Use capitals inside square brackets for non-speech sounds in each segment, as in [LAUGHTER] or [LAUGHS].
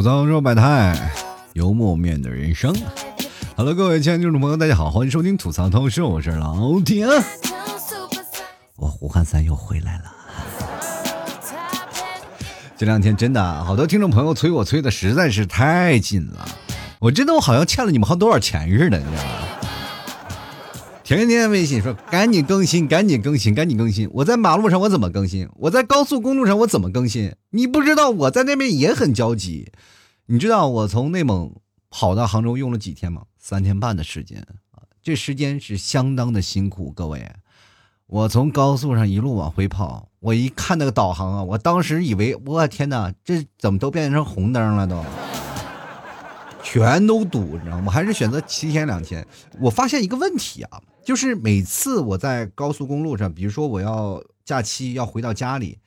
吐槽说百态，幽默面对人生。Hello，各位亲爱的听众朋友，大家好，欢迎收听吐槽脱口秀，我是老铁。我胡汉三又回来了。这两天真的好多听众朋友催我催的实在是太紧了，我真的我好像欠了你们好多少钱似的，你知道吗？天天微信说赶紧更新，赶紧更新，赶紧更新。我在马路上我怎么更新？我在高速公路上我怎么更新？你不知道我在那边也很焦急。你知道我从内蒙跑到杭州用了几天吗？三天半的时间啊，这时间是相当的辛苦，各位。我从高速上一路往回跑，我一看那个导航啊，我当时以为，我天哪，这怎么都变成红灯了都，全都堵，你知道吗？我还是选择提前两天。我发现一个问题啊，就是每次我在高速公路上，比如说我要假期要回到家里，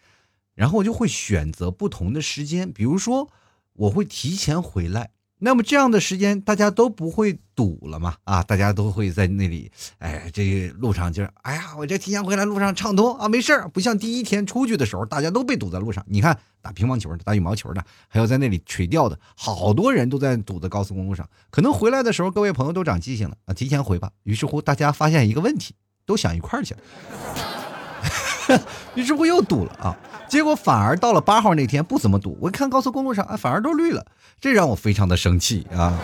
然后我就会选择不同的时间，比如说我会提前回来。那么这样的时间大家都不会堵了嘛？啊，大家都会在那里，哎，这路上就是，哎呀，我这提前回来路上畅通啊，没事儿，不像第一天出去的时候，大家都被堵在路上。你看打乒乓球的、打羽毛球的，还有在那里垂钓的，好多人都在堵在高速公路上。可能回来的时候，各位朋友都长记性了啊，提前回吧。于是乎，大家发现一个问题，都想一块儿去了。[LAUGHS] 于是乎又堵了啊！结果反而到了八号那天不怎么堵，我一看高速公路上啊，反而都绿了，这让我非常的生气啊！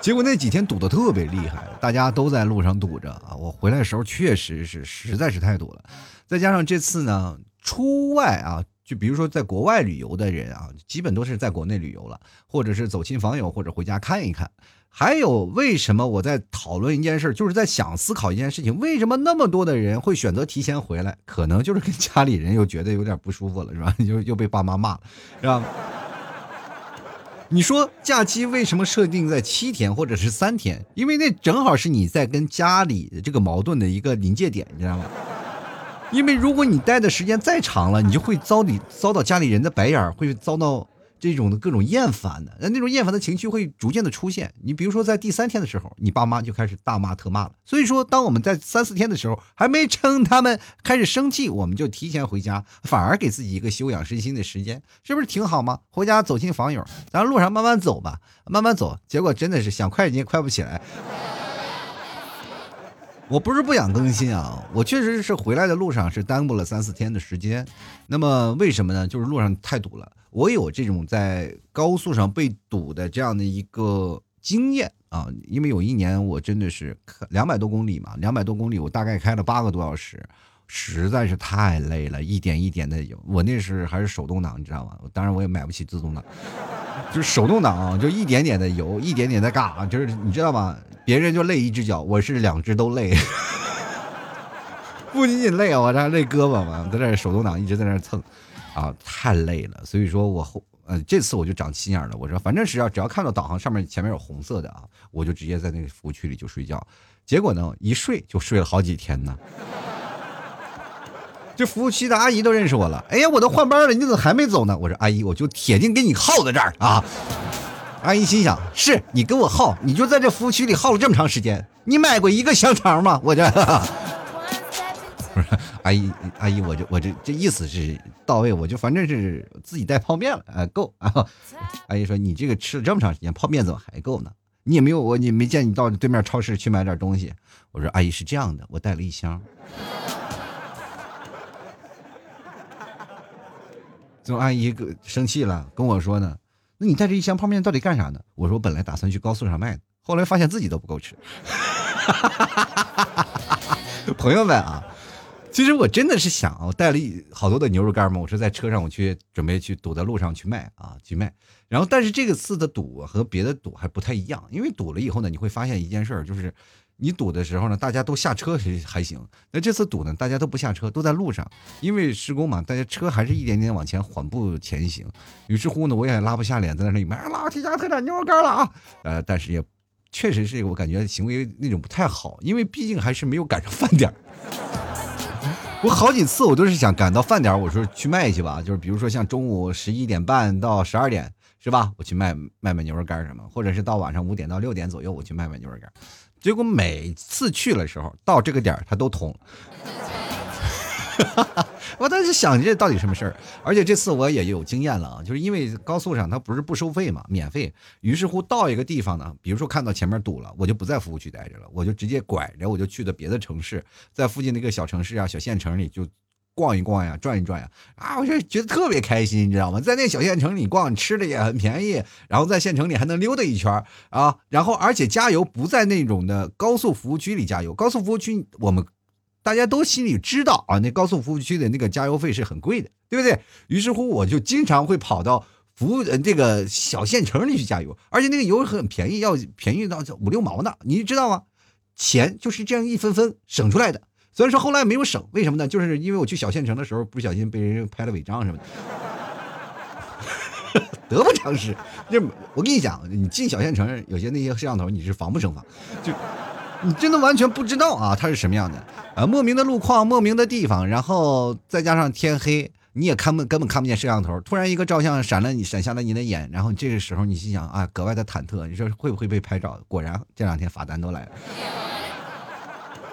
结果那几天堵得特别厉害，大家都在路上堵着啊！我回来的时候确实是实在是太堵了，再加上这次呢出外啊，就比如说在国外旅游的人啊，基本都是在国内旅游了，或者是走亲访友，或者回家看一看。还有，为什么我在讨论一件事，就是在想思考一件事情，为什么那么多的人会选择提前回来？可能就是跟家里人又觉得有点不舒服了，是吧？[LAUGHS] 又又被爸妈骂了，是吧？你说假期为什么设定在七天或者是三天？因为那正好是你在跟家里这个矛盾的一个临界点，你知道吗？因为如果你待的时间再长了，你就会遭你遭到家里人的白眼，会遭到。这种的各种厌烦的，那那种厌烦的情绪会逐渐的出现。你比如说，在第三天的时候，你爸妈就开始大骂特骂了。所以说，当我们在三四天的时候，还没称他们开始生气，我们就提前回家，反而给自己一个休养身心的时间，是不是挺好吗？回家走亲访友，咱路上慢慢走吧，慢慢走。结果真的是想快你也快不起来。我不是不想更新啊，我确实是回来的路上是耽误了三四天的时间。那么为什么呢？就是路上太堵了。我有这种在高速上被堵的这样的一个经验啊，因为有一年我真的是两百多公里嘛，两百多公里我大概开了八个多小时，实在是太累了，一点一点的油，我那是还是手动挡，你知道吗？当然我也买不起自动挡，就是手动挡，就一点点的油，一点点的嘎，就是你知道吗？别人就累一只脚，我是两只都累，[LAUGHS] 不仅仅累啊，我这还累胳膊嘛，在这手动挡一直在那蹭。啊，太累了，所以说我后呃这次我就长心眼了，我说反正是要只要看到导航上面前面有红色的啊，我就直接在那个服务区里就睡觉，结果呢一睡就睡了好几天呢。这服务区的阿姨都认识我了，哎呀，我都换班了，你怎么还没走呢？我说阿姨，我就铁定给你耗在这儿啊。阿姨心想，是你跟我耗，你就在这服务区里耗了这么长时间，你买过一个香肠吗？我这。[LAUGHS] 不是阿姨，阿姨，我就我这这意思是到位，我就反正是自己带泡面了，啊，够啊。阿姨说你这个吃了这么长时间，泡面怎么还够呢？你也没有我，你没见你到对面超市去买点东西。我说阿姨是这样的，我带了一箱。最后阿姨生气了，跟我说呢，那你带这一箱泡面到底干啥呢？我说我本来打算去高速上卖的，后来发现自己都不够吃。[LAUGHS] 朋友们啊。其实我真的是想，我带了一好多的牛肉干嘛，我是在车上，我去准备去堵在路上去卖啊，去卖。然后，但是这个次的堵和别的堵还不太一样，因为堵了以后呢，你会发现一件事儿，就是你堵的时候呢，大家都下车还还行。那这次堵呢，大家都不下车，都在路上，因为施工嘛，大家车还是一点点往前缓步前行。于是乎呢，我也拉不下脸在那里卖老铁家特产牛肉干了啊。呃，但是也确实是我感觉行为那种不太好，因为毕竟还是没有赶上饭点儿。[LAUGHS] 我好几次我都是想赶到饭点，我说去卖去吧，就是比如说像中午十一点半到十二点，是吧？我去卖卖卖牛肉干什么，或者是到晚上五点到六点左右，我去卖卖牛肉干。结果每次去的时候，到这个点儿它都通。[LAUGHS] 我当时想这到底什么事儿？而且这次我也有经验了啊，就是因为高速上它不是不收费嘛，免费。于是乎到一个地方呢，比如说看到前面堵了，我就不在服务区待着了，我就直接拐着，我就去的别的城市，在附近那个小城市啊、小县城里就逛一逛呀、转一转呀。啊，我就觉得特别开心，你知道吗？在那小县城里逛，吃的也很便宜，然后在县城里还能溜达一圈啊。然后而且加油不在那种的高速服务区里加油，高速服务区我们。大家都心里知道啊，那高速服务区的那个加油费是很贵的，对不对？于是乎，我就经常会跑到服务呃这个小县城里去加油，而且那个油很便宜，要便宜到五六毛呢，你知道吗？钱就是这样一分分省出来的。虽然说后来没有省，为什么呢？就是因为我去小县城的时候不小心被人拍了违章什么的，[LAUGHS] 得不偿失。就我跟你讲，你进小县城有些那些摄像头你是防不胜防，就。你真的完全不知道啊，它是什么样的啊？莫名的路况，莫名的地方，然后再加上天黑，你也看不根本看不见摄像头。突然一个照相闪了你，闪瞎了你的眼，然后这个时候你心想啊，格外的忐忑，你说会不会被拍照？果然这两天罚单都来了，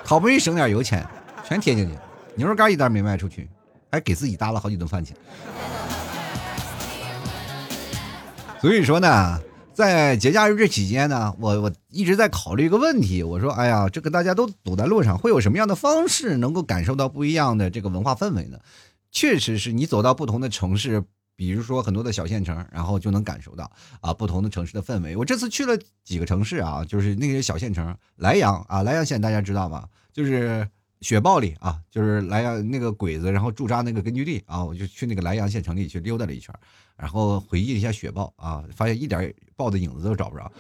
好不容易省点油钱，全贴进去，牛肉干一单没卖出去，还给自己搭了好几顿饭钱。[LAUGHS] 所以说呢。在节假日这期间呢，我我一直在考虑一个问题，我说，哎呀，这个大家都堵在路上，会有什么样的方式能够感受到不一样的这个文化氛围呢？确实是你走到不同的城市，比如说很多的小县城，然后就能感受到啊不同的城市的氛围。我这次去了几个城市啊，就是那些小县城，莱阳啊，莱阳县大家知道吗？就是雪豹里啊，就是莱阳那个鬼子然后驻扎那个根据地啊，我就去那个莱阳县城里去溜达了一圈。然后回忆一下雪豹啊，发现一点豹的影子都找不着。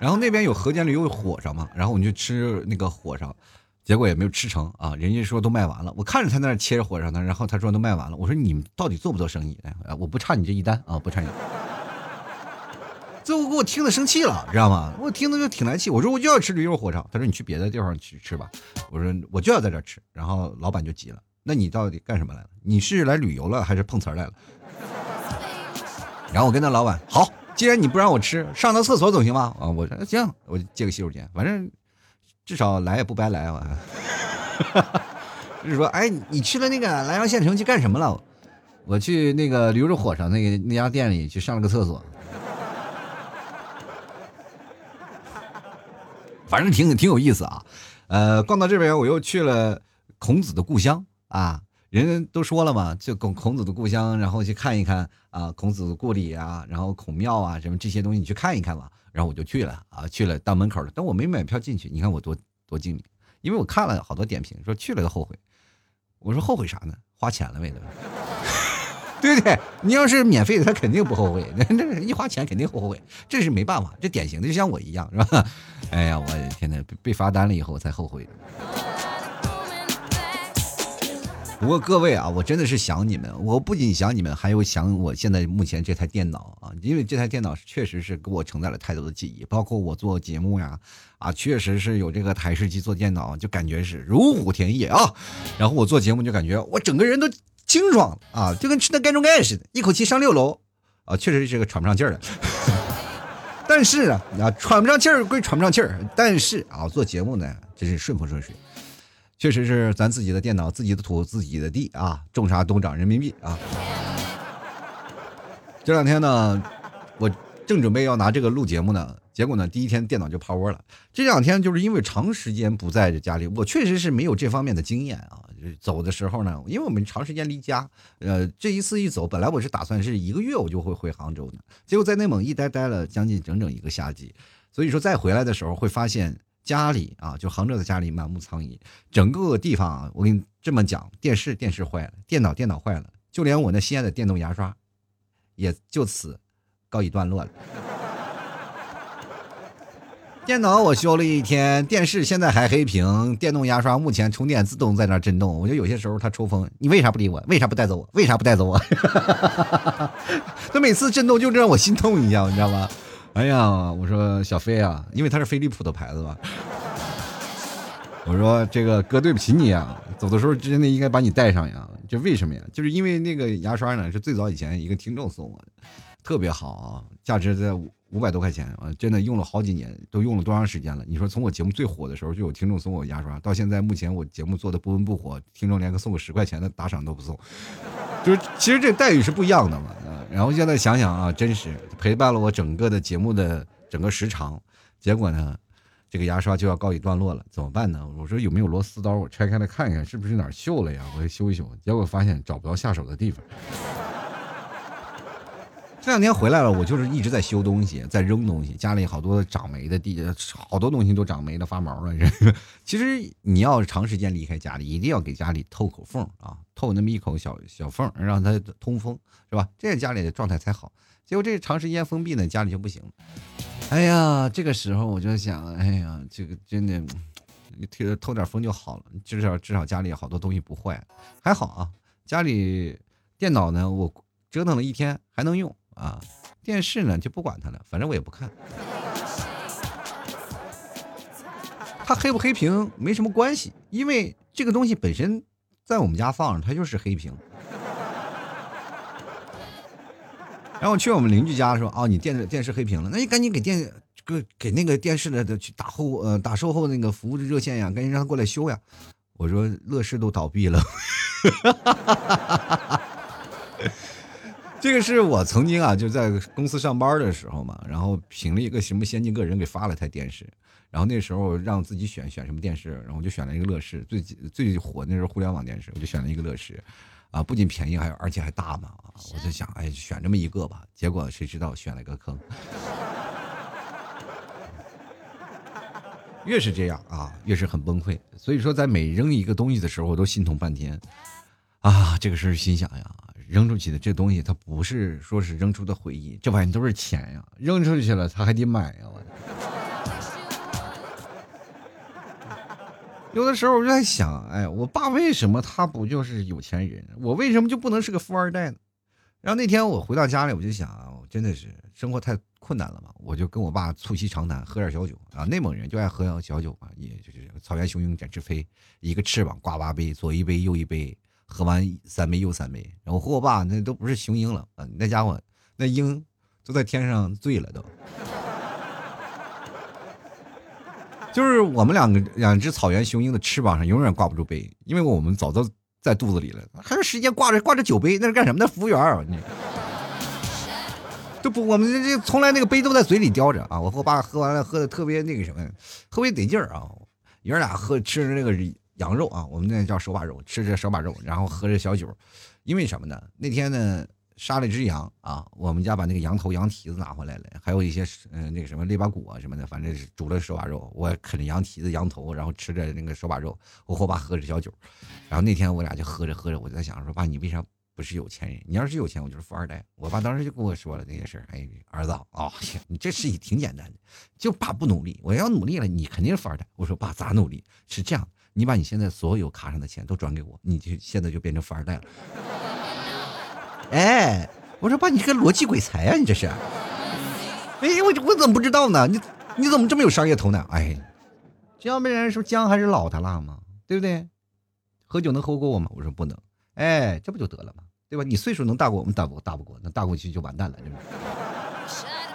然后那边有河间驴有火烧嘛，然后我们就吃那个火烧，结果也没有吃成啊。人家说都卖完了，我看着他那切着火烧呢，然后他说都卖完了。我说你们到底做不做生意？哎，我不差你这一单啊，不差你。最后给我听的生气了，知道吗？我听的就挺来气。我说我就要吃驴肉火烧，他说你去别的地方去吃吧。我说我就要在这吃，然后老板就急了。那你到底干什么来了？你是来旅游了还是碰瓷来了？然后我跟那老板，好，既然你不让我吃，上趟厕所总行吗？啊，我说行，我借个洗手间，反正至少来也不白来啊。[LAUGHS] 就是说，哎，你去了那个莱阳县城去干什么了？我去那个驴肉火烧那个那家店里去上了个厕所，反正挺挺有意思啊。呃，逛到这边，我又去了孔子的故乡。啊，人都说了嘛，就孔孔子的故乡，然后去看一看啊，孔子的故里啊，然后孔庙啊，什么这些东西你去看一看吧。然后我就去了啊，去了到门口了，但我没买票进去。你看我多多精明，因为我看了好多点评，说去了都后悔。我说后悔啥呢？花钱了呗，对不对？你要是免费的，他肯定不后悔。[LAUGHS] 那那一花钱肯定后悔，这是没办法，这典型的就像我一样，是吧？[LAUGHS] 哎呀，我天呐，被被罚单了以后才后悔。不过各位啊，我真的是想你们。我不仅想你们，还有想我现在目前这台电脑啊，因为这台电脑确实是给我承载了太多的记忆，包括我做节目呀，啊，确实是有这个台式机做电脑，就感觉是如虎添翼啊。然后我做节目就感觉我整个人都清爽啊，就跟吃的盖中盖似的，一口气上六楼啊，确实是个喘不上气儿的。[LAUGHS] 但是啊，啊，喘不上气儿归喘不上气儿，但是啊，做节目呢，真是顺风顺水。确实是咱自己的电脑、自己的土、自己的地啊，种啥都长人民币啊。这两天呢，我正准备要拿这个录节目呢，结果呢，第一天电脑就趴窝了。这两天就是因为长时间不在这家里，我确实是没有这方面的经验啊。走的时候呢，因为我们长时间离家，呃，这一次一走，本来我是打算是一个月我就会回杭州的，结果在内蒙一待待了将近整整一个夏季，所以说再回来的时候会发现。家里啊，就杭州的家里满目苍痍，整个地方啊，我跟你这么讲，电视电视坏了，电脑电脑坏了，就连我那心爱的电动牙刷，也就此告一段落了。电脑我修了一天，电视现在还黑屏，电动牙刷目前充电自动在那震动，我就有些时候它抽风，你为啥不理我？为啥不带走我？为啥不带走我？[LAUGHS] 它每次震动就让我心痛一样，你知道吗？哎呀，我说小飞啊，因为它是飞利浦的牌子吧。我说这个哥对不起你啊，走的时候真的应该把你带上呀。就为什么呀？就是因为那个牙刷呢是最早以前一个听众送我的，特别好啊，价值在五五百多块钱啊，真的用了好几年，都用了多长时间了？你说从我节目最火的时候就有听众送我牙刷，到现在目前我节目做的不温不火，听众连个送个十块钱的打赏都不送，[LAUGHS] 就是其实这待遇是不一样的嘛。然后现在想想啊，真是陪伴了我整个的节目的整个时长，结果呢，这个牙刷就要告一段落了，怎么办呢？我说有没有螺丝刀，我拆开来看一看，是不是哪锈了呀？我修一修，结果发现找不到下手的地方。这两天回来了，我就是一直在修东西，在扔东西。家里好多长霉的地，好多东西都长霉了、发毛了。[LAUGHS] 其实你要长时间离开家里，一定要给家里透口缝啊，透那么一口小小缝，让它通风，是吧？这样家里的状态才好。结果这长时间封闭呢，家里就不行。哎呀，这个时候我就想，哎呀，这个真的，你透透点风就好了，至少至少家里好多东西不坏。还好啊，家里电脑呢，我折腾了一天还能用。啊，电视呢就不管它了，反正我也不看。它黑不黑屏没什么关系，因为这个东西本身在我们家放着，它就是黑屏。然后去我们邻居家说：“哦，你电视电视黑屏了，那你赶紧给电给给那个电视的去打后呃打售后那个服务热线呀，赶紧让他过来修呀。”我说：“乐视都倒闭了。[LAUGHS] ”这个是我曾经啊，就在公司上班的时候嘛，然后凭了一个什么先进个人给发了台电视，然后那时候让自己选选什么电视，然后我就选了一个乐视，最最火那时候互联网电视，我就选了一个乐视，啊，不仅便宜，还有而且还大嘛，我就想，哎，选这么一个吧，结果谁知道选了个坑，越是这样啊，越是很崩溃，所以说在每扔一个东西的时候，我都心痛半天，啊，这个事儿心想呀。扔出去的这东西，它不是说是扔出的回忆，这玩意都是钱呀！扔出去了，他还得买呀！有的时候我就在想，哎，我爸为什么他不就是有钱人？我为什么就不能是个富二代呢？然后那天我回到家里，我就想啊，真的是生活太困难了嘛，我就跟我爸促膝长谈，喝点小酒啊。内蒙人就爱喝小酒嘛，也就是草原雄鹰展翅飞，一个翅膀挂八杯，左一杯右一杯。喝完三杯又三杯，然后和我爸那都不是雄鹰了啊，那家伙那鹰都在天上醉了都。[LAUGHS] 就是我们两个两只草原雄鹰的翅膀上永远挂不住杯，因为我们早都在肚子里了，还有时间挂着挂着酒杯那是干什么？那服务员你都不我们这这从来那个杯都在嘴里叼着啊！我和我爸喝完了，喝的特别那个什么，特别得劲儿啊！[LAUGHS] 爷俩喝吃着那个。羊肉啊，我们那叫手把肉，吃着手把肉，然后喝着小酒，因为什么呢？那天呢杀了一只羊啊，我们家把那个羊头、羊蹄子拿回来了，还有一些嗯那个什么肋巴骨啊什么的，反正是煮了手把肉，我啃着羊蹄子、羊头，然后吃着那个手把肉，我和我爸喝着小酒，然后那天我俩就喝着喝着，我就在想说，爸，你为啥不是有钱人？你要是有钱，我就是富二代。我爸当时就跟我说了这些事儿哎，儿子啊，你这事情挺简单的，就爸不努力，我要努力了，你肯定是富二代。我说爸咋努力？是这样。你把你现在所有卡上的钱都转给我，你就现在就变成富二代了。哎，我说爸，你个逻辑鬼才啊，你这是？哎，我我怎么不知道呢？你你怎么这么有商业头脑？哎，这要不然说姜还是老的辣嘛，对不对？喝酒能喝过我吗？我说不能。哎，这不就得了吗？对吧？你岁数能大过我们，大不大不过，那大过去就完蛋了，对吧？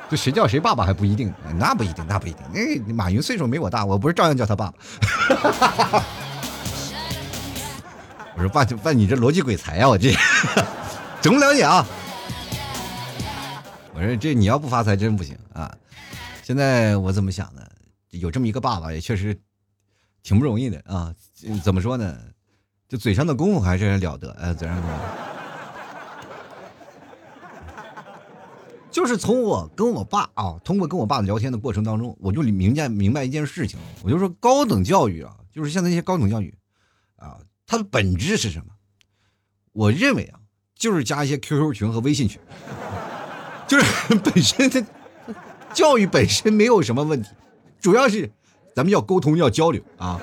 就谁叫谁爸爸还不一定，那不一定，那不一定。那马云岁数没我大，我不是照样叫他爸爸。[LAUGHS] 我说爸，爸，你这逻辑鬼才呀！我这怎么了解啊？我说这你要不发财真不行啊！现在我怎么想的？有这么一个爸爸也确实挺不容易的啊！怎么说呢？就嘴上的功夫还是了得，哎，嘴上功夫。就是从我跟我爸啊，通过跟我爸聊天的过程当中，我就明见明白一件事情，我就说高等教育啊，就是现在那些高等教育，啊，它的本质是什么？我认为啊，就是加一些 QQ 群和微信群，[LAUGHS] 就是 [LAUGHS] 本身的教育本身没有什么问题，主要是咱们要沟通要交流啊，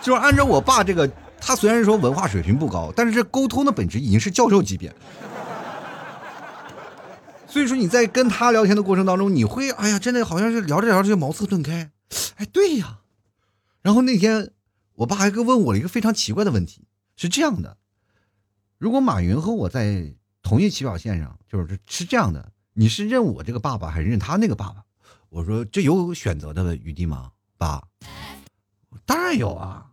就是按照我爸这个，他虽然说文化水平不高，但是这沟通的本质已经是教授级别。所以说你在跟他聊天的过程当中，你会哎呀，真的好像是聊着聊着就茅塞顿开，哎，对呀。然后那天我爸还问我了一个非常奇怪的问题，是这样的：如果马云和我在同一起跑线上，就是是这样的，你是认我这个爸爸还是认他那个爸爸？我说这有选择的余地吗，爸？当然有啊！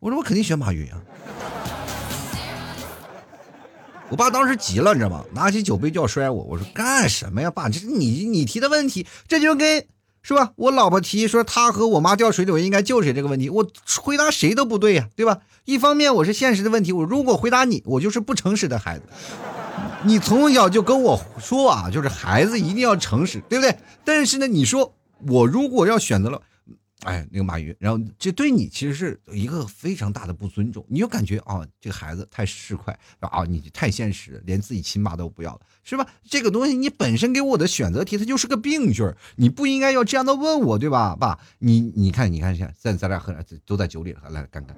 我说我肯定选马云啊！我爸当时急了，你知道吗？拿起酒杯就要摔我。我说干什么呀，爸？这是你你提的问题，这就跟是吧？我老婆提说她和我妈掉水里，我应该救谁这个问题，我回答谁都不对呀，对吧？一方面我是现实的问题，我如果回答你，我就是不诚实的孩子。你从小就跟我说啊，就是孩子一定要诚实，对不对？但是呢，你说我如果要选择了。哎，那个马云，然后这对你其实是一个非常大的不尊重，你就感觉啊，这个孩子太市侩啊，你太现实，连自己亲妈都不要了，是吧？这个东西你本身给我的选择题，它就是个病句你不应该要这样的问我，对吧？爸，你你看，你看，现在咱俩喝都在酒里了，来干干。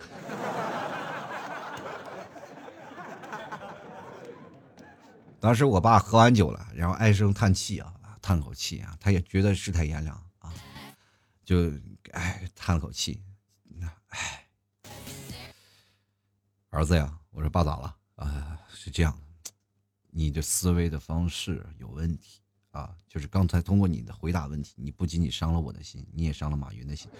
当时我爸喝完酒了，然后唉声叹气啊，叹口气啊，他也觉得世态炎凉，就。哎，叹了口气，那哎，儿子呀，我说爸咋了？啊，是这样的，你的思维的方式有问题啊，就是刚才通过你的回答问题，你不仅仅伤了我的心，你也伤了马云的心。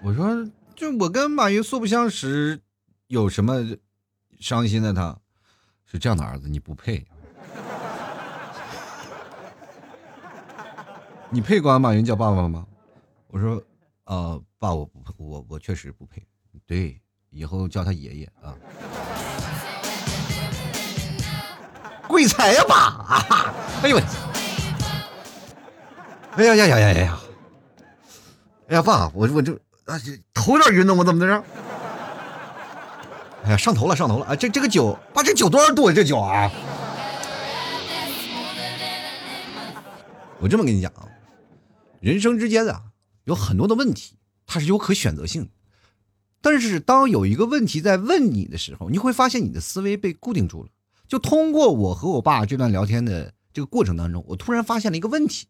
我说，就我跟马云素不相识，有什么伤心的？他是这样的儿子，你不配。你配管马云叫爸爸吗？我说，呃，爸，我不，我我确实不配。对，以后叫他爷爷啊。[LAUGHS] 鬼才呀，爸！[LAUGHS] 哎呦，哎呀呀呀呀呀呀！哎呀，爸，我我这啊，头有点晕呢，我怎么的着？哎呀，上头了，上头了啊！这这个酒，爸，这酒多少度啊？这酒啊！我这么跟你讲啊。人生之间啊，有很多的问题，它是有可选择性的。但是当有一个问题在问你的时候，你会发现你的思维被固定住了。就通过我和我爸这段聊天的这个过程当中，我突然发现了一个问题：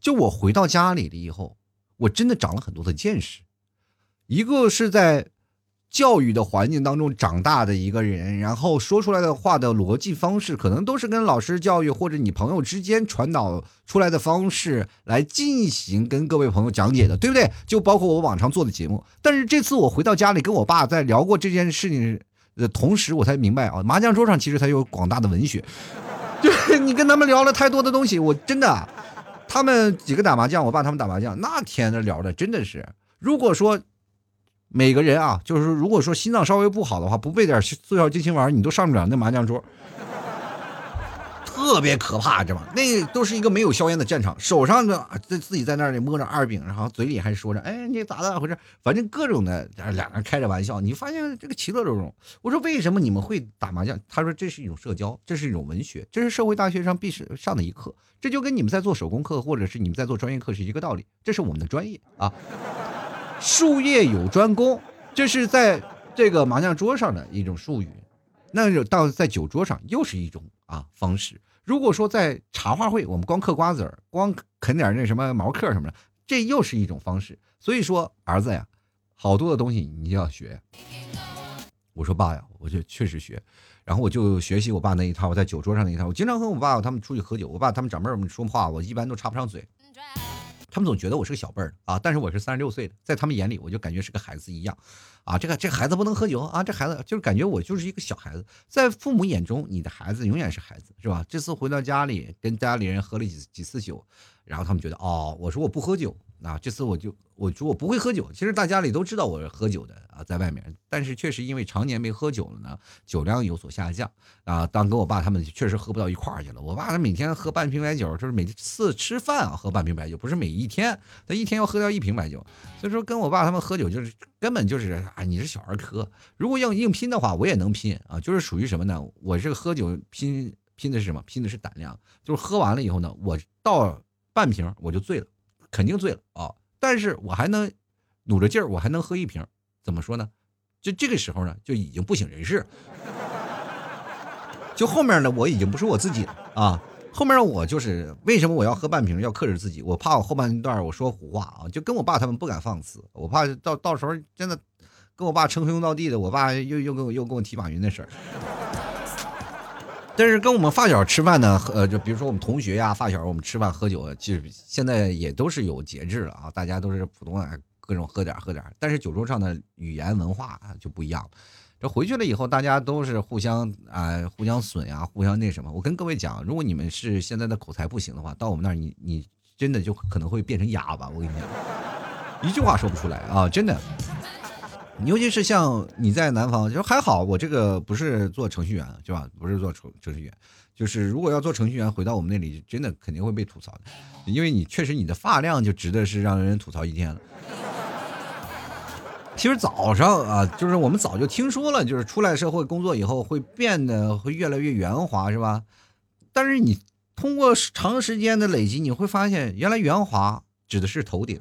就我回到家里了以后，我真的长了很多的见识。一个是在。教育的环境当中长大的一个人，然后说出来的话的逻辑方式，可能都是跟老师教育或者你朋友之间传导出来的方式来进行跟各位朋友讲解的，对不对？就包括我往常做的节目。但是这次我回到家里跟我爸在聊过这件事情的同时，我才明白啊，麻将桌上其实它有广大的文学。对 [LAUGHS] 你跟他们聊了太多的东西，我真的，他们几个打麻将，我爸他们打麻将，那天的聊的真的是，如果说。每个人啊，就是如果说心脏稍微不好的话，不备点速效救心丸，你都上不了那麻将桌，特别可怕，知道吗？那都是一个没有硝烟的战场，手上呢在自己在那里摸着二饼，然后嘴里还说着：“哎，你咋咋回事？”反正各种的，两人开着玩笑，你发现这个其乐融融。我说：“为什么你们会打麻将？”他说：“这是一种社交，这是一种文学，这是社会大学上必上的一课。这就跟你们在做手工课，或者是你们在做专业课是一个道理。这是我们的专业啊。”术业有专攻，这是在这个麻将桌上的一种术语，那就到在酒桌上又是一种啊方式。如果说在茶话会，我们光嗑瓜子儿，光啃点那什么毛嗑什么的，这又是一种方式。所以说，儿子呀，好多的东西你就要学。我说爸呀，我就确实学，然后我就学习我爸那一套，我在酒桌上那一套。我经常和我爸他们出去喝酒，我爸他们长辈们说话，我一般都插不上嘴。他们总觉得我是个小辈儿啊，但是我是三十六岁的，在他们眼里我就感觉是个孩子一样，啊，这个这孩子不能喝酒啊，这孩子就是感觉我就是一个小孩子，在父母眼中，你的孩子永远是孩子，是吧？这次回到家里跟家里人喝了几几次酒，然后他们觉得哦，我说我不喝酒。啊，这次我就我说我不会喝酒，其实大家里都知道我是喝酒的啊，在外面，但是确实因为常年没喝酒了呢，酒量有所下降啊。当跟我爸他们确实喝不到一块儿去了。我爸他每天喝半瓶白酒，就是每次吃饭啊喝半瓶白酒，不是每一天，他一天要喝掉一瓶白酒。所以说跟我爸他们喝酒就是根本就是啊，你是小儿科。如果要硬拼的话，我也能拼啊，就是属于什么呢？我这个喝酒拼拼的是什么？拼的是胆量，就是喝完了以后呢，我倒半瓶我就醉了。肯定醉了啊！但是我还能努着劲儿，我还能喝一瓶。怎么说呢？就这个时候呢，就已经不省人事。就后面呢，我已经不是我自己了啊！后面我就是为什么我要喝半瓶，要克制自己？我怕我后半段我说胡话啊，就跟我爸他们不敢放肆，我怕到到时候真的跟我爸称兄道弟的，我爸又又跟我又跟我提马云的事儿。但是跟我们发小吃饭呢，呃，就比如说我们同学呀、发小，我们吃饭喝酒，其实现在也都是有节制了啊，大家都是普通啊，各种喝点喝点。但是酒桌上的语言文化就不一样了。这回去了以后，大家都是互相啊，互相损呀，互相那什么。我跟各位讲，如果你们是现在的口才不行的话，到我们那儿，你你真的就可能会变成哑巴。我跟你讲，一句话说不出来啊，真的。尤其是像你在南方，就还好，我这个不是做程序员，是吧？不是做程程序员，就是如果要做程序员，回到我们那里，真的肯定会被吐槽的，因为你确实你的发量就值得是让人吐槽一天了。其实早上啊，就是我们早就听说了，就是出来社会工作以后会变得会越来越圆滑，是吧？但是你通过长时间的累积，你会发现，原来圆滑指的是头顶。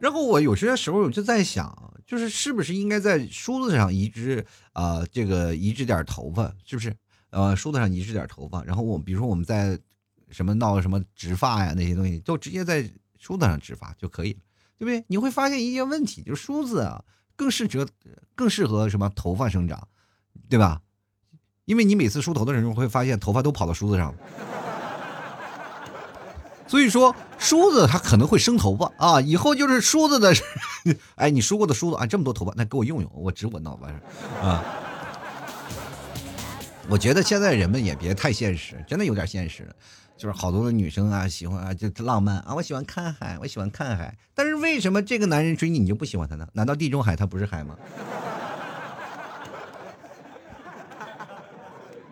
然后我有些时候我就在想，就是是不是应该在梳子上移植啊，这个移植点头发，是不是？呃，梳子上移植点头发，然后我比如说我们在什么闹什么植发呀那些东西，都直接在梳子上植发就可以了，对不对？你会发现一些问题，就是梳子啊更适合更适合什么头发生长，对吧？因为你每次梳头的时候会发现头发都跑到梳子上了。所以说，梳子它可能会生头发啊！以后就是梳子的，[LAUGHS] 哎，你梳过的梳子啊，这么多头发，那给我用用，我指我脑袋上啊！我觉得现在人们也别太现实，真的有点现实，就是好多的女生啊，喜欢啊，就浪漫啊，我喜欢看海，我喜欢看海。但是为什么这个男人追你，你就不喜欢他呢？难道地中海它不是海吗？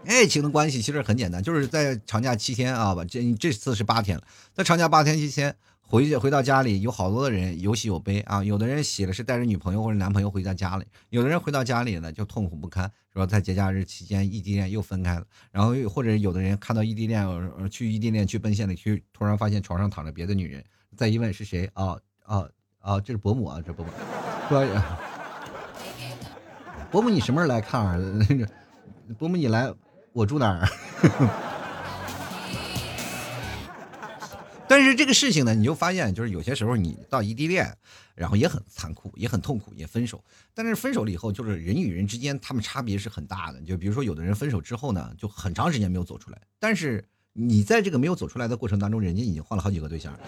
爱情的关系其实很简单，就是在长假七天啊，这这次是八天了，在长假八天期间回去回到家里，有好多的人有喜有悲啊。有的人喜了是带着女朋友或者男朋友回到家里，有的人回到家里呢就痛苦不堪，说在节假日期间异地恋又分开了。然后又或者有的人看到异地恋去异地恋去奔现的去，突然发现床上躺着别的女人，再一问是谁啊啊啊，这是伯母啊，这伯母，说 [LAUGHS] 伯母你什么时候来看儿子？那 [LAUGHS] 个伯母你来。我住哪儿？[LAUGHS] 但是这个事情呢，你就发现，就是有些时候你到异地恋，然后也很残酷，也很痛苦，也分手。但是分手了以后，就是人与人之间，他们差别是很大的。就比如说，有的人分手之后呢，就很长时间没有走出来。但是你在这个没有走出来的过程当中，人家已经换了好几个对象。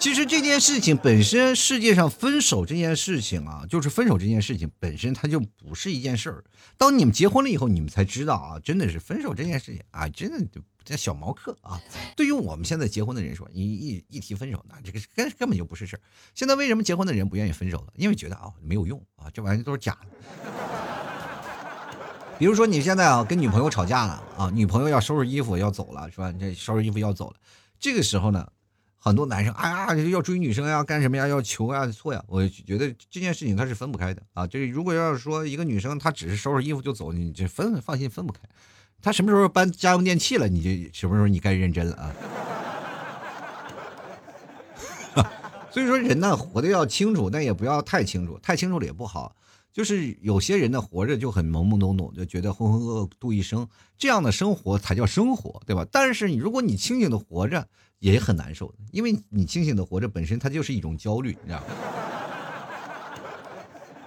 其实这件事情本身，世界上分手这件事情啊，就是分手这件事情本身，它就不是一件事儿。当你们结婚了以后，你们才知道啊，真的是分手这件事情啊，真的就这小毛客啊。对于我们现在结婚的人说，你一一提分手，那这个根根本就不是事儿。现在为什么结婚的人不愿意分手了？因为觉得啊没有用啊，这玩意儿都是假的。比如说你现在啊跟女朋友吵架了啊，女朋友要收拾衣服要走了，是吧？这收拾衣服要走了，这个时候呢？很多男生，哎呀，要追女生呀，干什么呀？要求呀，错呀！我觉得这件事情它是分不开的啊。就是如果要是说一个女生她只是收拾衣服就走，你这分放心分不开。她什么时候搬家用电器了，你就什么时候你该认真了啊。[LAUGHS] 所以说人呢，活得要清楚，但也不要太清楚，太清楚了也不好。就是有些人呢，活着就很懵懵懂懂，就觉得浑浑噩噩度一生，这样的生活才叫生活，对吧？但是你如果你清醒的活着。也很难受，因为你清醒的活着本身它就是一种焦虑，你知道吗？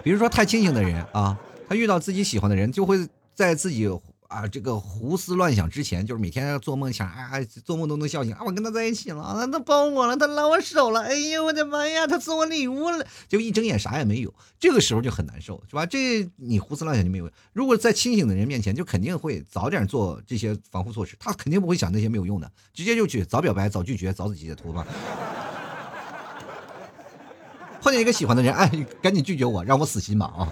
比如说太清醒的人啊，他遇到自己喜欢的人，就会在自己。啊，这个胡思乱想之前，就是每天做梦想，哎，做梦都能笑醒啊！我跟他在一起了，他抱我了，他拉我手了，哎呦我的妈呀，他送我礼物了，就一睁眼啥也没有，这个时候就很难受，是吧？这你胡思乱想就没有。如果在清醒的人面前，就肯定会早点做这些防护措施，他肯定不会想那些没有用的，直接就去早表白、早拒绝、早自己的头发。[LAUGHS] 碰见一个喜欢的人，哎，赶紧拒绝我，让我死心吧啊！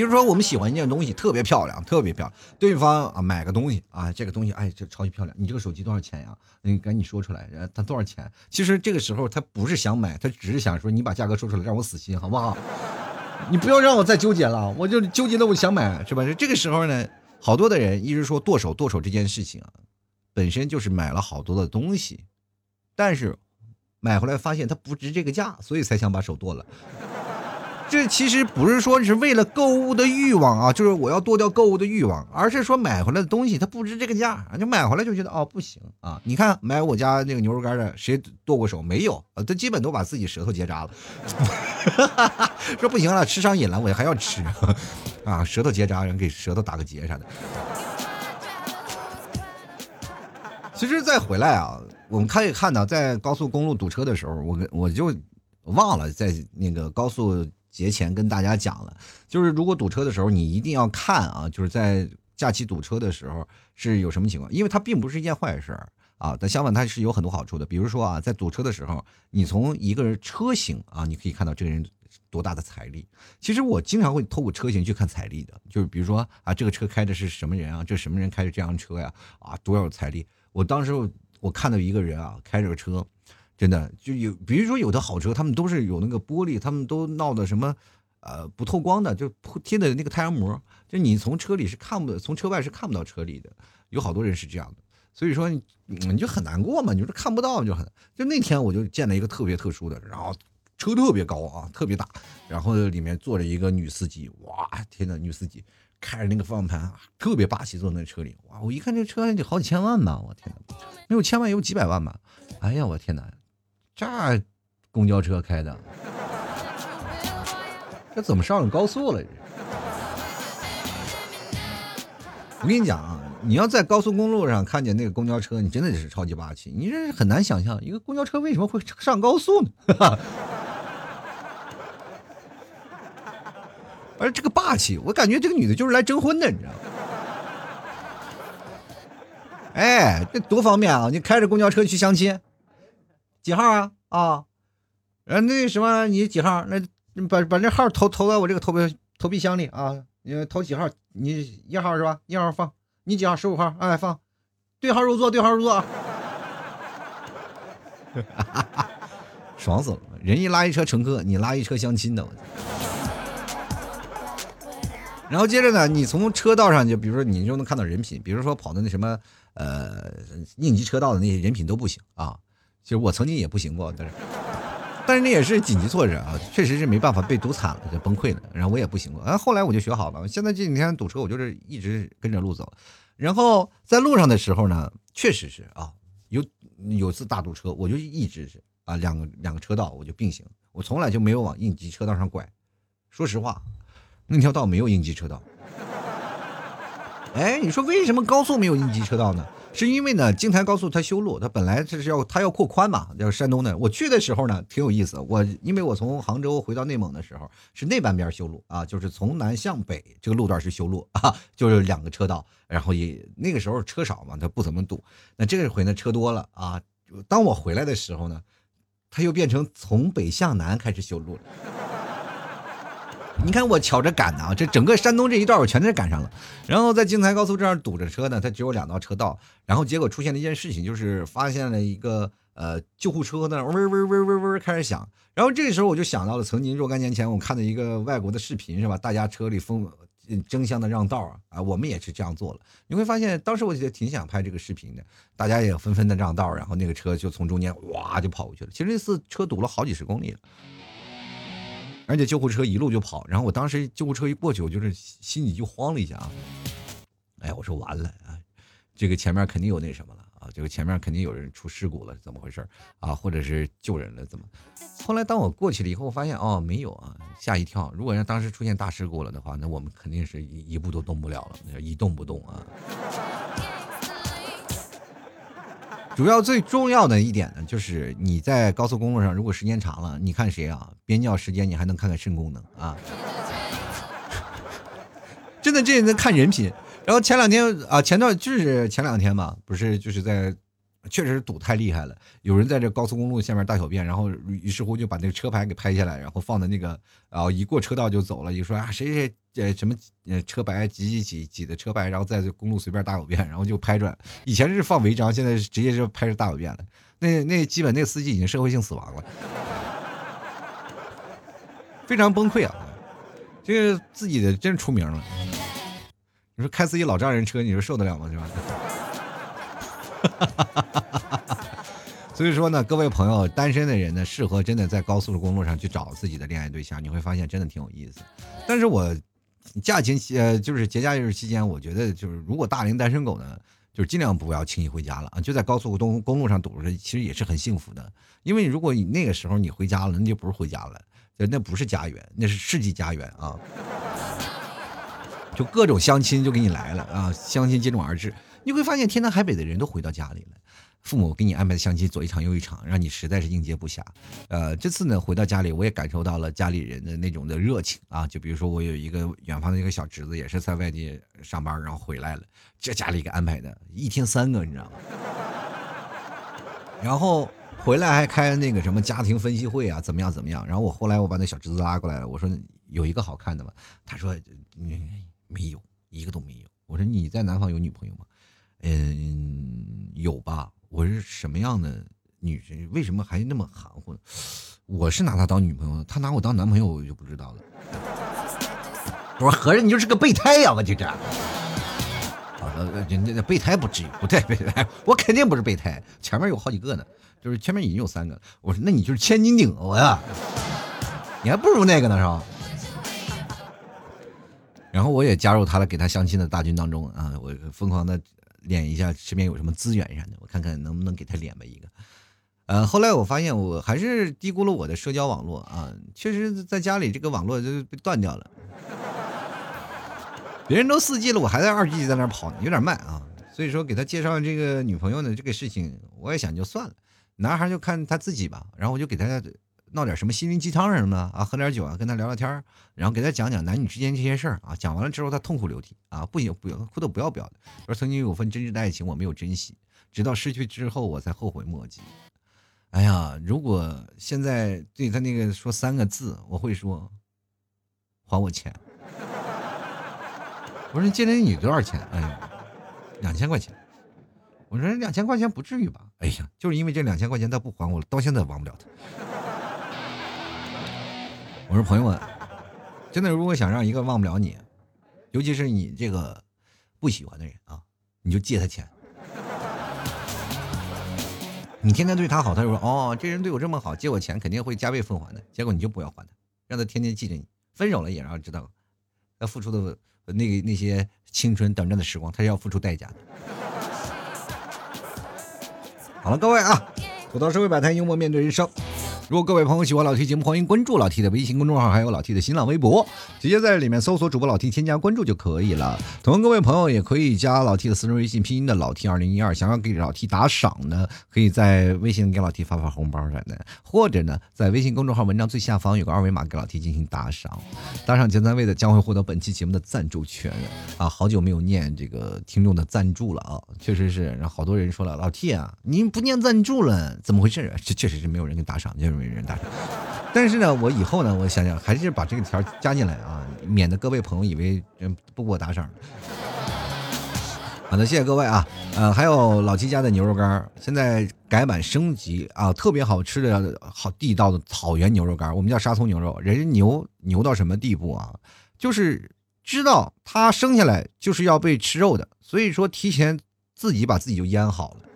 比如说，我们喜欢一件东西，特别漂亮，特别漂亮。对方啊，买个东西啊，这个东西哎，这超级漂亮。你这个手机多少钱呀？你赶紧说出来，他多少钱？其实这个时候他不是想买，他只是想说你把价格说出来，让我死心，好不好？你不要让我再纠结了，我就纠结的我想买，是吧？这个时候呢，好多的人一直说剁手，剁手这件事情啊，本身就是买了好多的东西，但是买回来发现它不值这个价，所以才想把手剁了。这其实不是说是为了购物的欲望啊，就是我要剁掉购物的欲望，而是说买回来的东西它不值这个价，就买回来就觉得哦不行啊。你看买我家那个牛肉干的，谁剁过手？没有啊，他基本都把自己舌头结扎了。[LAUGHS] 说不行了，吃上瘾了，我还要吃 [LAUGHS] 啊，舌头结扎，人给舌头打个结啥的。其实再回来啊，我们可以看到，在高速公路堵车的时候，我我就忘了在那个高速。节前跟大家讲了，就是如果堵车的时候，你一定要看啊，就是在假期堵车的时候是有什么情况，因为它并不是一件坏事啊，但相反它是有很多好处的。比如说啊，在堵车的时候，你从一个人车型啊，你可以看到这个人多大的财力。其实我经常会透过车型去看财力的，就是比如说啊，这个车开的是什么人啊？这什么人开着这辆车呀？啊，多少财力？我当时我看到一个人啊，开着个车。真的就有，比如说有的好车，他们都是有那个玻璃，他们都闹的什么，呃，不透光的，就贴的那个太阳膜，就你从车里是看不，从车外是看不到车里的。有好多人是这样的，所以说你就很难过嘛，你说看不到就很。就那天我就见了一个特别特殊的，然后车特别高啊，特别大，然后里面坐着一个女司机，哇，天呐，女司机开着那个方向盘，特别霸气，坐在那车里，哇，我一看这车得好几千万吧，我天呐，没有千万也有几百万吧，哎呀，我天呐！这公交车开的，这怎么上了高速了？我跟你讲啊，你要在高速公路上看见那个公交车，你真的是超级霸气。你这是很难想象，一个公交车为什么会上高速呢？[LAUGHS] 而这个霸气，我感觉这个女的就是来征婚的，你知道吗？哎，这多方便啊！你开着公交车去相亲。几号啊啊，呃，那什么，你几号？那把把那号投投到我这个投币投币箱里啊！你投几号？你一号是吧？一号放。你几号？十五号。哎，放。对号入座，对号入座。[LAUGHS] 爽死了！人一拉一车乘客，你拉一车相亲的。然后接着呢，你从车道上就，比如说你就能看到人品，比如说跑的那什么呃应急车道的那些人品都不行啊。其实我曾经也不行过，但是，但是那也是紧急措施啊，确实是没办法被堵惨了就崩溃了，然后我也不行过，啊，后来我就学好了，现在这几天堵车，我就是一直跟着路走，然后在路上的时候呢，确实是啊，有有次大堵车，我就一直是啊两个两个车道我就并行，我从来就没有往应急车道上拐，说实话，那条道没有应急车道，哎，你说为什么高速没有应急车道呢？是因为呢，京台高速它修路，它本来这是要它要扩宽嘛，要山东的。我去的时候呢，挺有意思。我因为我从杭州回到内蒙的时候，是那半边修路啊，就是从南向北这个路段是修路 [LAUGHS] 啊，就是两个车道，然后也那个时候车少嘛，它不怎么堵。那这回呢，车多了啊。当我回来的时候呢，它又变成从北向南开始修路了。你看我瞧着赶呢，这整个山东这一段我全是赶上了。然后在京台高速这儿堵着车呢，它只有两道车道。然后结果出现了一件事情，就是发现了一个呃救护车呢，嗡嗡嗡嗡嗡开始响。然后这时候我就想到了曾经若干年前我看的一个外国的视频，是吧？大家车里疯争相的让道啊，啊，我们也是这样做了。你会发现，当时我觉得挺想拍这个视频的，大家也纷纷的让道，然后那个车就从中间哇就跑过去了。其实那次车堵了好几十公里了。而且救护车一路就跑，然后我当时救护车一过去，我就是心里就慌了一下啊！哎呀，我说完了啊，这个前面肯定有那什么了啊，这个前面肯定有人出事故了，怎么回事啊？或者是救人了怎么？后来当我过去了以后，我发现哦，没有啊，吓一跳。如果要当时出现大事故了的话，那我们肯定是一一步都动不了了，一动不动啊。[LAUGHS] 主要最重要的一点呢，就是你在高速公路上，如果时间长了，你看谁啊？憋尿时间，你还能看看肾功能啊？[LAUGHS] 真的，这能看人品。然后前两天啊，前段就是前两天嘛，不是就是在。确实是堵太厉害了，有人在这高速公路下面大小便，然后于是乎就把那个车牌给拍下来，然后放在那个，然后一过车道就走了，一说啊谁谁呃什么呃车牌几几几几的车牌，然后在这公路随便大小便，然后就拍出来。以前是放违章，现在直接就拍着大小便了。那那基本那司机已经社会性死亡了，非常崩溃啊！这个自己的真出名了。你说开自己老丈人车，你说受得了吗？是吧？哈 [LAUGHS] 所以说呢，各位朋友，单身的人呢，适合真的在高速公路上去找自己的恋爱对象，你会发现真的挺有意思。但是我假期呃，就是节假日期间，我觉得就是如果大龄单身狗呢，就是尽量不要轻易回家了啊，就在高速公公路上堵着，其实也是很幸福的。因为如果你那个时候你回家了，那就不是回家了，那不是家园，那是世纪家园啊。就各种相亲就给你来了啊，相亲接踵而至，你会发现天南海北的人都回到家里了，父母给你安排的相亲左一场右一场，让你实在是应接不暇。呃，这次呢回到家里，我也感受到了家里人的那种的热情啊。就比如说我有一个远方的一个小侄子，也是在外地上班，然后回来了，这家里给安排的一天三个，你知道吗？[LAUGHS] 然后回来还开那个什么家庭分析会啊，怎么样怎么样？然后我后来我把那小侄子拉过来了，我说有一个好看的吗？他说嗯。没有一个都没有。我说你在南方有女朋友吗？嗯，有吧。我是什么样的女人？为什么还那么含糊？我是拿她当女朋友，她拿我当男朋友，我就不知道了。我说合着你就是个备胎呀！我就这样。呃，人家备胎不至于，不对，备胎，我肯定不是备胎。前面有好几个呢，就是前面已经有三个。我说那你就是千斤顶我呀？你还不如那个呢，是吧？[LAUGHS] 然后我也加入他的给他相亲的大军当中啊，我疯狂的练一下身边有什么资源啥的，我看看能不能给他连吧一个。呃，后来我发现我还是低估了我的社交网络啊，确实在家里这个网络就被断掉了。[LAUGHS] 别人都四 G 了，我还在二 G 在那跑呢，有点慢啊。所以说给他介绍这个女朋友呢，这个事情我也想就算了，男孩就看他自己吧。然后我就给他。闹点什么心灵鸡汤什么的啊，喝点酒啊，跟他聊聊天然后给他讲讲男女之间这些事儿啊。讲完了之后，他痛哭流涕啊，不行，不行，哭的不要不要的。说曾经有份真挚的爱情，我没有珍惜，直到失去之后，我才后悔莫及。哎呀，如果现在对他那个说三个字，我会说，还我钱。我说你借那女多少钱？哎呀，两千块钱。我说两千块钱不至于吧？哎呀，就是因为这两千块钱他不还我，到现在忘不了他。我说朋友们，[LAUGHS] 真的，如果想让一个忘不了你，尤其是你这个不喜欢的人啊，你就借他钱。[LAUGHS] 你天天对他好，他就说哦，这人对我这么好，借我钱肯定会加倍奉还的。结果你就不要还他，让他天天记着你。分手了也让他知道，他付出的那个那些青春短暂的时光，他是要付出代价的。[LAUGHS] 好了，各位啊，吐槽社会百态，幽默面对人生。如果各位朋友喜欢老 T 节目，欢迎关注老 T 的微信公众号，还有老 T 的新浪微博，直接在里面搜索主播老 T，添加关注就可以了。同样，各位朋友也可以加老 T 的私人微信，拼音的老 T 二零一二，想要给老 T 打赏呢，可以在微信给老 T 发发红包啥的，或者呢，在微信公众号文章最下方有个二维码，给老 T 进行打赏，打赏前三位的将会获得本期节目的赞助权啊！好久没有念这个听众的赞助了啊，确实是，然后好多人说了，老 T 啊，您不念赞助了，怎么回事啊？这确实是没有人给打赏，就是。没人打赏，但是呢，我以后呢，我想想还是把这个条加进来啊，免得各位朋友以为嗯不给我打赏。好的，谢谢各位啊，呃，还有老七家的牛肉干，现在改版升级啊，特别好吃的好地道的草原牛肉干，我们叫沙葱牛肉，人家牛牛到什么地步啊？就是知道它生下来就是要被吃肉的，所以说提前自己把自己就腌好了。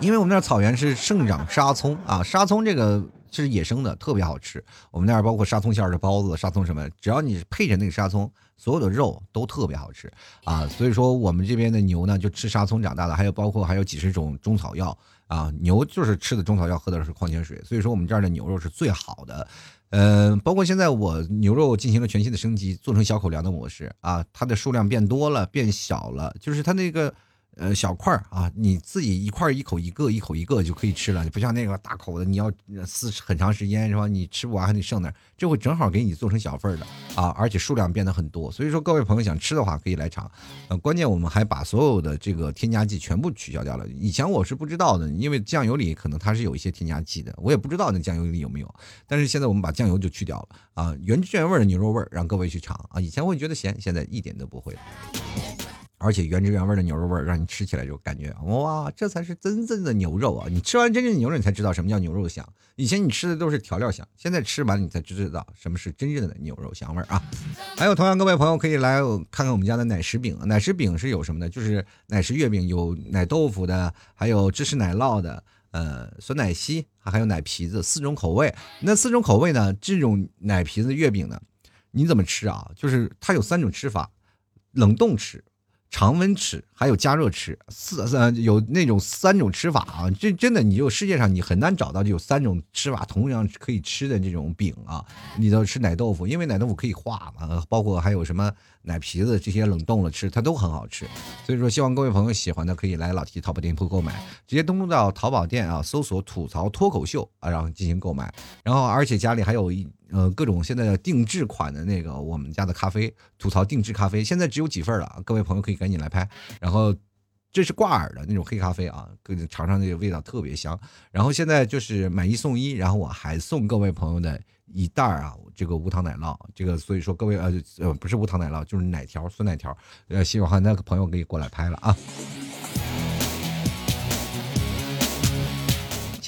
因为我们那儿草原是盛长沙葱啊，沙葱这个是野生的，特别好吃。我们那儿包括沙葱馅儿的包子、沙葱什么，只要你配着那个沙葱，所有的肉都特别好吃啊。所以说我们这边的牛呢，就吃沙葱长大的，还有包括还有几十种中草药啊。牛就是吃的中草药，喝的是矿泉水，所以说我们这儿的牛肉是最好的。嗯，包括现在我牛肉进行了全新的升级，做成小口粮的模式啊，它的数量变多了，变小了，就是它那个。呃，小块儿啊，你自己一块一口一个，一口一个就可以吃了，你不像那个大口的，你要撕很长时间是吧？你吃不完还得剩那儿，这会正好给你做成小份儿的啊，而且数量变得很多。所以说，各位朋友想吃的话可以来尝。呃，关键我们还把所有的这个添加剂全部取消掉了。以前我是不知道的，因为酱油里可能它是有一些添加剂的，我也不知道那酱油里有没有。但是现在我们把酱油就去掉了啊，原汁原味的牛肉味儿让各位去尝啊。以前会觉得咸，现在一点都不会。而且原汁原味的牛肉味儿，让你吃起来就感觉哇，这才是真正的牛肉啊！你吃完真正的牛肉，你才知道什么叫牛肉香。以前你吃的都是调料香，现在吃完你才知道什么是真正的牛肉香味儿啊！还有，同样各位朋友可以来看看我们家的奶食饼，奶食饼是有什么的？就是奶食月饼，有奶豆腐的，还有芝士奶酪的，呃，酸奶昔，还有奶皮子，四种口味。那四种口味呢？这种奶皮子月饼呢，你怎么吃啊？就是它有三种吃法，冷冻吃。常温吃，还有加热吃，四呃有那种三种吃法啊，这真的你就世界上你很难找到就有三种吃法同样可以吃的这种饼啊，你都吃奶豆腐，因为奶豆腐可以化嘛，包括还有什么奶皮子这些冷冻了吃，它都很好吃，所以说希望各位朋友喜欢的可以来老 T 淘宝店铺购买，直接登录到淘宝店啊，搜索吐槽脱口秀啊，然后进行购买，然后而且家里还有一。呃，各种现在的定制款的那个我们家的咖啡，吐槽定制咖啡，现在只有几份了，各位朋友可以赶紧来拍。然后这是挂耳的那种黑咖啡啊，尝尝那个味道特别香。然后现在就是买一送一，然后我还送各位朋友的一袋啊，这个无糖奶酪，这个所以说各位呃呃不是无糖奶酪，就是奶条酸奶条，呃希望那个朋友可以过来拍了啊。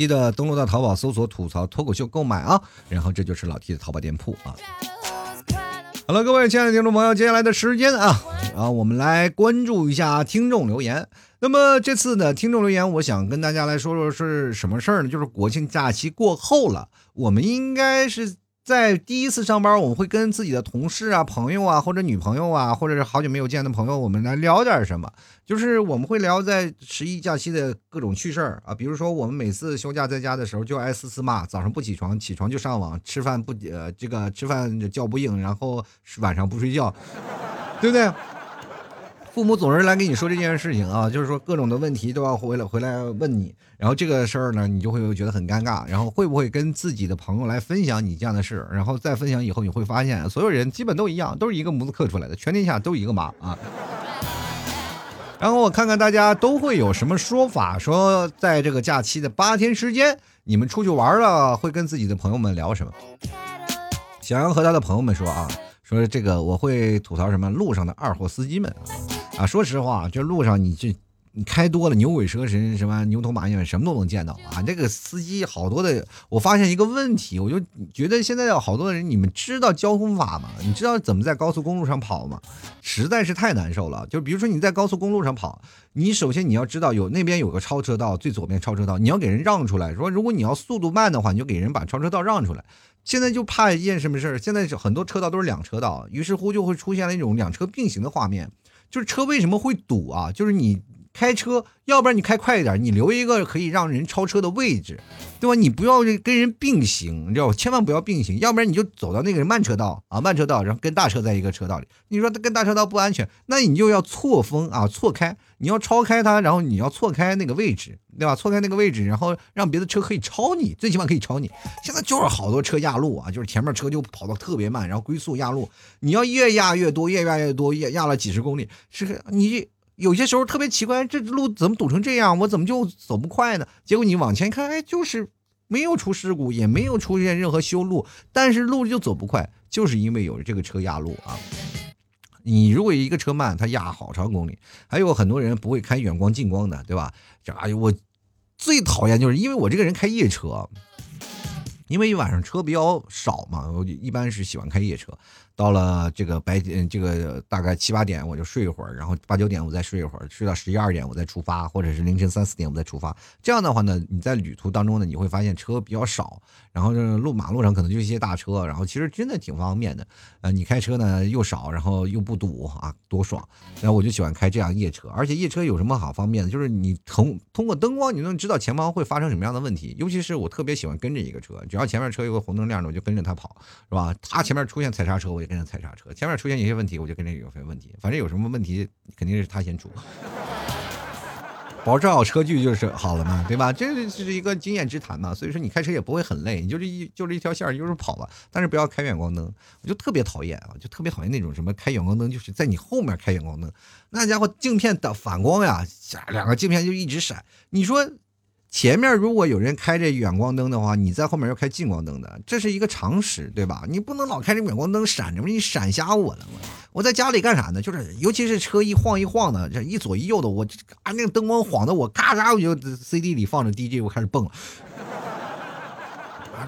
记得登录到淘宝搜索“吐槽脱口秀”购买啊，然后这就是老 T 的淘宝店铺啊。好了，各位亲爱的听众朋友，接下来的时间啊，啊，我们来关注一下听众留言。那么这次的听众留言，我想跟大家来说说是什么事儿呢？就是国庆假期过后了，我们应该是。在第一次上班，我们会跟自己的同事啊、朋友啊，或者女朋友啊，或者是好久没有见的朋友，我们来聊点什么。就是我们会聊在十一假期的各种趣事儿啊，比如说我们每次休假在家的时候就挨思思骂，早上不起床，起床就上网，吃饭不呃这个吃饭叫不应，然后晚上不睡觉，对不对？父母总是来跟你说这件事情啊，就是说各种的问题都要回来回来问你，然后这个事儿呢，你就会觉得很尴尬，然后会不会跟自己的朋友来分享你这样的事然后再分享以后，你会发现所有人基本都一样，都是一个模子刻出来的，全天下都一个妈啊。然后我看看大家都会有什么说法，说在这个假期的八天时间，你们出去玩了，会跟自己的朋友们聊什么？小杨和他的朋友们说啊。说这个我会吐槽什么路上的二货司机们啊！啊说实话，这路上你这你开多了牛鬼蛇神什么牛头马面什么都能见到啊！这个司机好多的，我发现一个问题，我就觉得现在有好多的人，你们知道交通法吗？你知道怎么在高速公路上跑吗？实在是太难受了。就比如说你在高速公路上跑，你首先你要知道有那边有个超车道，最左边超车道，你要给人让出来。说如果你要速度慢的话，你就给人把超车道让出来。现在就怕一件什么事儿？现在很多车道都是两车道，于是乎就会出现了一种两车并行的画面。就是车为什么会堵啊？就是你开车，要不然你开快一点，你留一个可以让人超车的位置，对吧？你不要跟人并行，你知道千万不要并行，要不然你就走到那个慢车道啊，慢车道，然后跟大车在一个车道里。你说跟大车道不安全，那你就要错峰啊，错开。你要超开它，然后你要错开那个位置，对吧？错开那个位置，然后让别的车可以超你，最起码可以超你。现在就是好多车压路啊，就是前面车就跑得特别慢，然后龟速压路。你要越压越多，越压越多，压压了几十公里，是你有些时候特别奇怪，这路怎么堵成这样？我怎么就走不快呢？结果你往前看，哎，就是没有出事故，也没有出现任何修路，但是路就走不快，就是因为有这个车压路啊。你如果一个车慢，它压好长公里，还有很多人不会开远光近光的，对吧？这哎呦，我最讨厌就是因为我这个人开夜车，因为一晚上车比较少嘛，我一般是喜欢开夜车。到了这个白天，这个大概七八点我就睡一会儿，然后八九点我再睡一会儿，睡到十一二点我再出发，或者是凌晨三四点我再出发。这样的话呢，你在旅途当中呢，你会发现车比较少，然后这路马路上可能就一些大车，然后其实真的挺方便的。呃，你开车呢又少，然后又不堵啊，多爽！然后我就喜欢开这样夜车，而且夜车有什么好方便的？就是你通通过灯光，你能知道前方会发生什么样的问题。尤其是我特别喜欢跟着一个车，只要前面车有个红灯亮着，我就跟着他跑，是吧？他前面出现踩刹车，我也。跟着踩刹车，前面出现一些问题，我就跟着有些问题。反正有什么问题，肯定是他先出。保持好车距就是好了嘛，对吧？这是一个经验之谈嘛。所以说你开车也不会很累，你就这一就这一条线就是跑吧。但是不要开远光灯，我就特别讨厌啊，就特别讨厌那种什么开远光灯，就是在你后面开远光灯，那家伙镜片的反光呀，两个镜片就一直闪。你说前面如果有人开着远光灯的话，你在后面要开近光灯的，这是一个常识，对吧？你不能老开着远光灯闪着，你闪瞎我了我我在家里干啥呢？就是尤其是车一晃一晃的，这一左一右的，我啊那个灯光晃的我咔嚓我就 CD 里放着 DJ 我开始蹦了。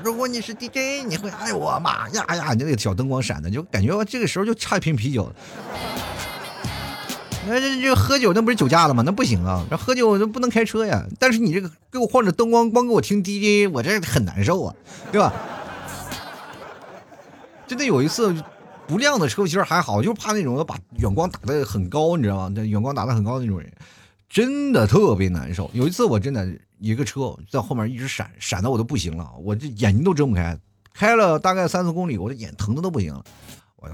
如果你是 DJ，你会爱我吗？呀呀，你那个小灯光闪的，就感觉这个时候就差一瓶啤酒。那这这喝酒那不是酒驾了吗？那不行啊！这喝酒那不能开车呀。但是你这个给我晃着灯光，光给我听 DJ，我这很难受啊，对吧？[LAUGHS] 真的有一次不亮的车其实还好，就怕那种要把远光打的很高，你知道吗？那远光打的很高那种人，真的特别难受。有一次我真的一个车在后面一直闪，闪的我都不行了，我这眼睛都睁不开，开了大概三四公里，我这眼疼的都不行了，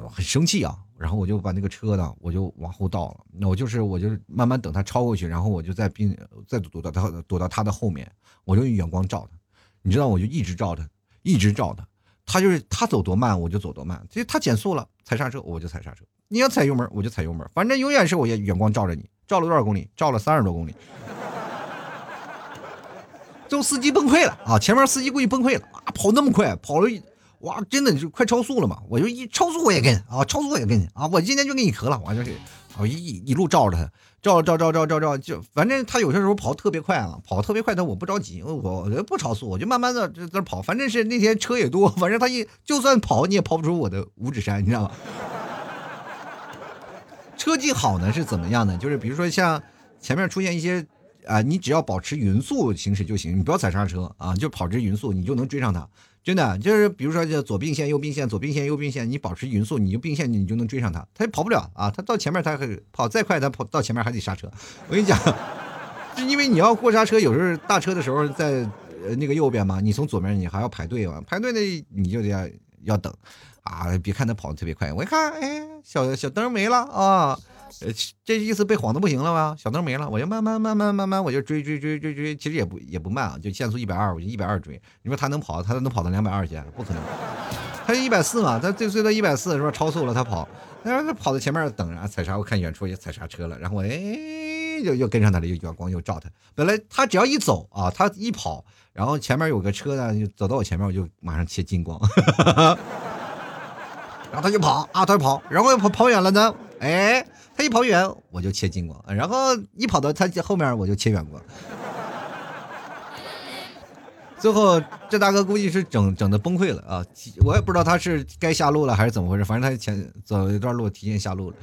我很生气啊。然后我就把那个车呢，我就往后倒了。那我就是我就慢慢等他超过去，然后我就在并再躲到他躲到他的后面，我就用远光照他。你知道，我就一直照他，一直照他。他就是他走多慢，我就走多慢。其实他减速了，踩刹车我就踩刹车。你要踩油门，我就踩油门。反正永远是我远光照着你。照了多少公里？照了三十多公里。最后司机崩溃了啊！前面司机估计崩溃了啊！跑那么快，跑了。哇，真的就快超速了嘛！我就一超速我也跟啊，超速我也跟啊！我今天就给你磕了，我就是，我一一路照着他，照照照照照照，就反正他有些时候跑特别快啊，跑特别快，但我不着急，我我不超速，我就慢慢的在这跑。反正是那天车也多，[LAUGHS] 反正他一就算跑你也跑不出我的五指山，你知道吗？[LAUGHS] 车技好呢是怎么样呢？就是比如说像前面出现一些啊，你只要保持匀速行驶就行，你不要踩刹车啊，就保持匀速，你就能追上他。真的就是，比如说这左并线、右并线、左并线、右并线，你保持匀速，你就并线，你就能追上他。他也跑不了啊，他到前面他还跑再快，他跑到前面还得刹车。我跟你讲，[LAUGHS] 是因为你要过刹车，有时候大车的时候在那个右边嘛，你从左边你还要排队嘛，排队那你就得要等啊。别看他跑的特别快，我一看，哎，小小灯没了啊。呃，这意思被晃的不行了吧？小灯没了，我就慢慢慢慢慢慢，我就追追追追追，其实也不也不慢啊，就限速一百二，我就一百二追。你说他能跑，他能跑到两百二去？不可能，他就一百四嘛，他最最多一百四是吧？超速了他跑，他他跑到前面等着踩刹，我看远处也踩刹车了，然后我哎，又又跟上他了，又远光又照他。本来他只要一走啊，他一跑，然后前面有个车呢，就走到我前面，我就马上切近光，[LAUGHS] 然后他就跑啊，他就跑，然后又跑跑远了呢，哎。他一跑远，我就切近光，然后一跑到他后面，我就切远光。最后这大哥估计是整整的崩溃了啊！我也不知道他是该下路了还是怎么回事，反正他前走一段路提前下路了。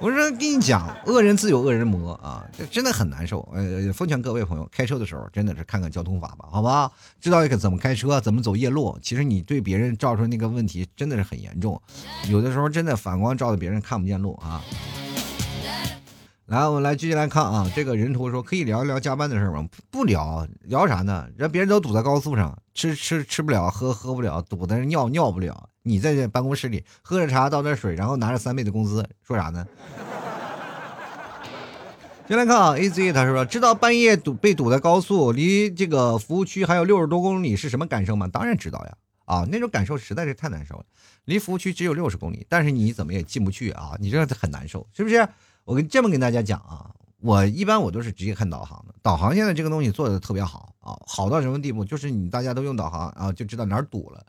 我说跟你讲，恶人自有恶人磨啊，这真的很难受。呃，奉劝各位朋友，开车的时候真的是看看交通法吧，好吧？知道一个怎么开车，怎么走夜路。其实你对别人照出那个问题真的是很严重，有的时候真的反光照的别人看不见路啊。来，我们来继续来看啊，这个人图说可以聊一聊加班的事吗？不不聊，聊啥呢？人别人都堵在高速上，吃吃吃不了，喝喝不了，堵在尿尿不了。你在这办公室里喝着茶倒点水，然后拿着三倍的工资，说啥呢？先来看啊，A Z 他说知道半夜堵被堵在高速，离这个服务区还有六十多公里是什么感受吗？当然知道呀，啊，那种感受实在是太难受了。离服务区只有六十公里，但是你怎么也进不去啊？你这很难受，是不是？我跟这么跟大家讲啊，我一般我都是直接看导航的，导航现在这个东西做的特别好啊，好到什么地步？就是你大家都用导航啊，就知道哪儿堵了。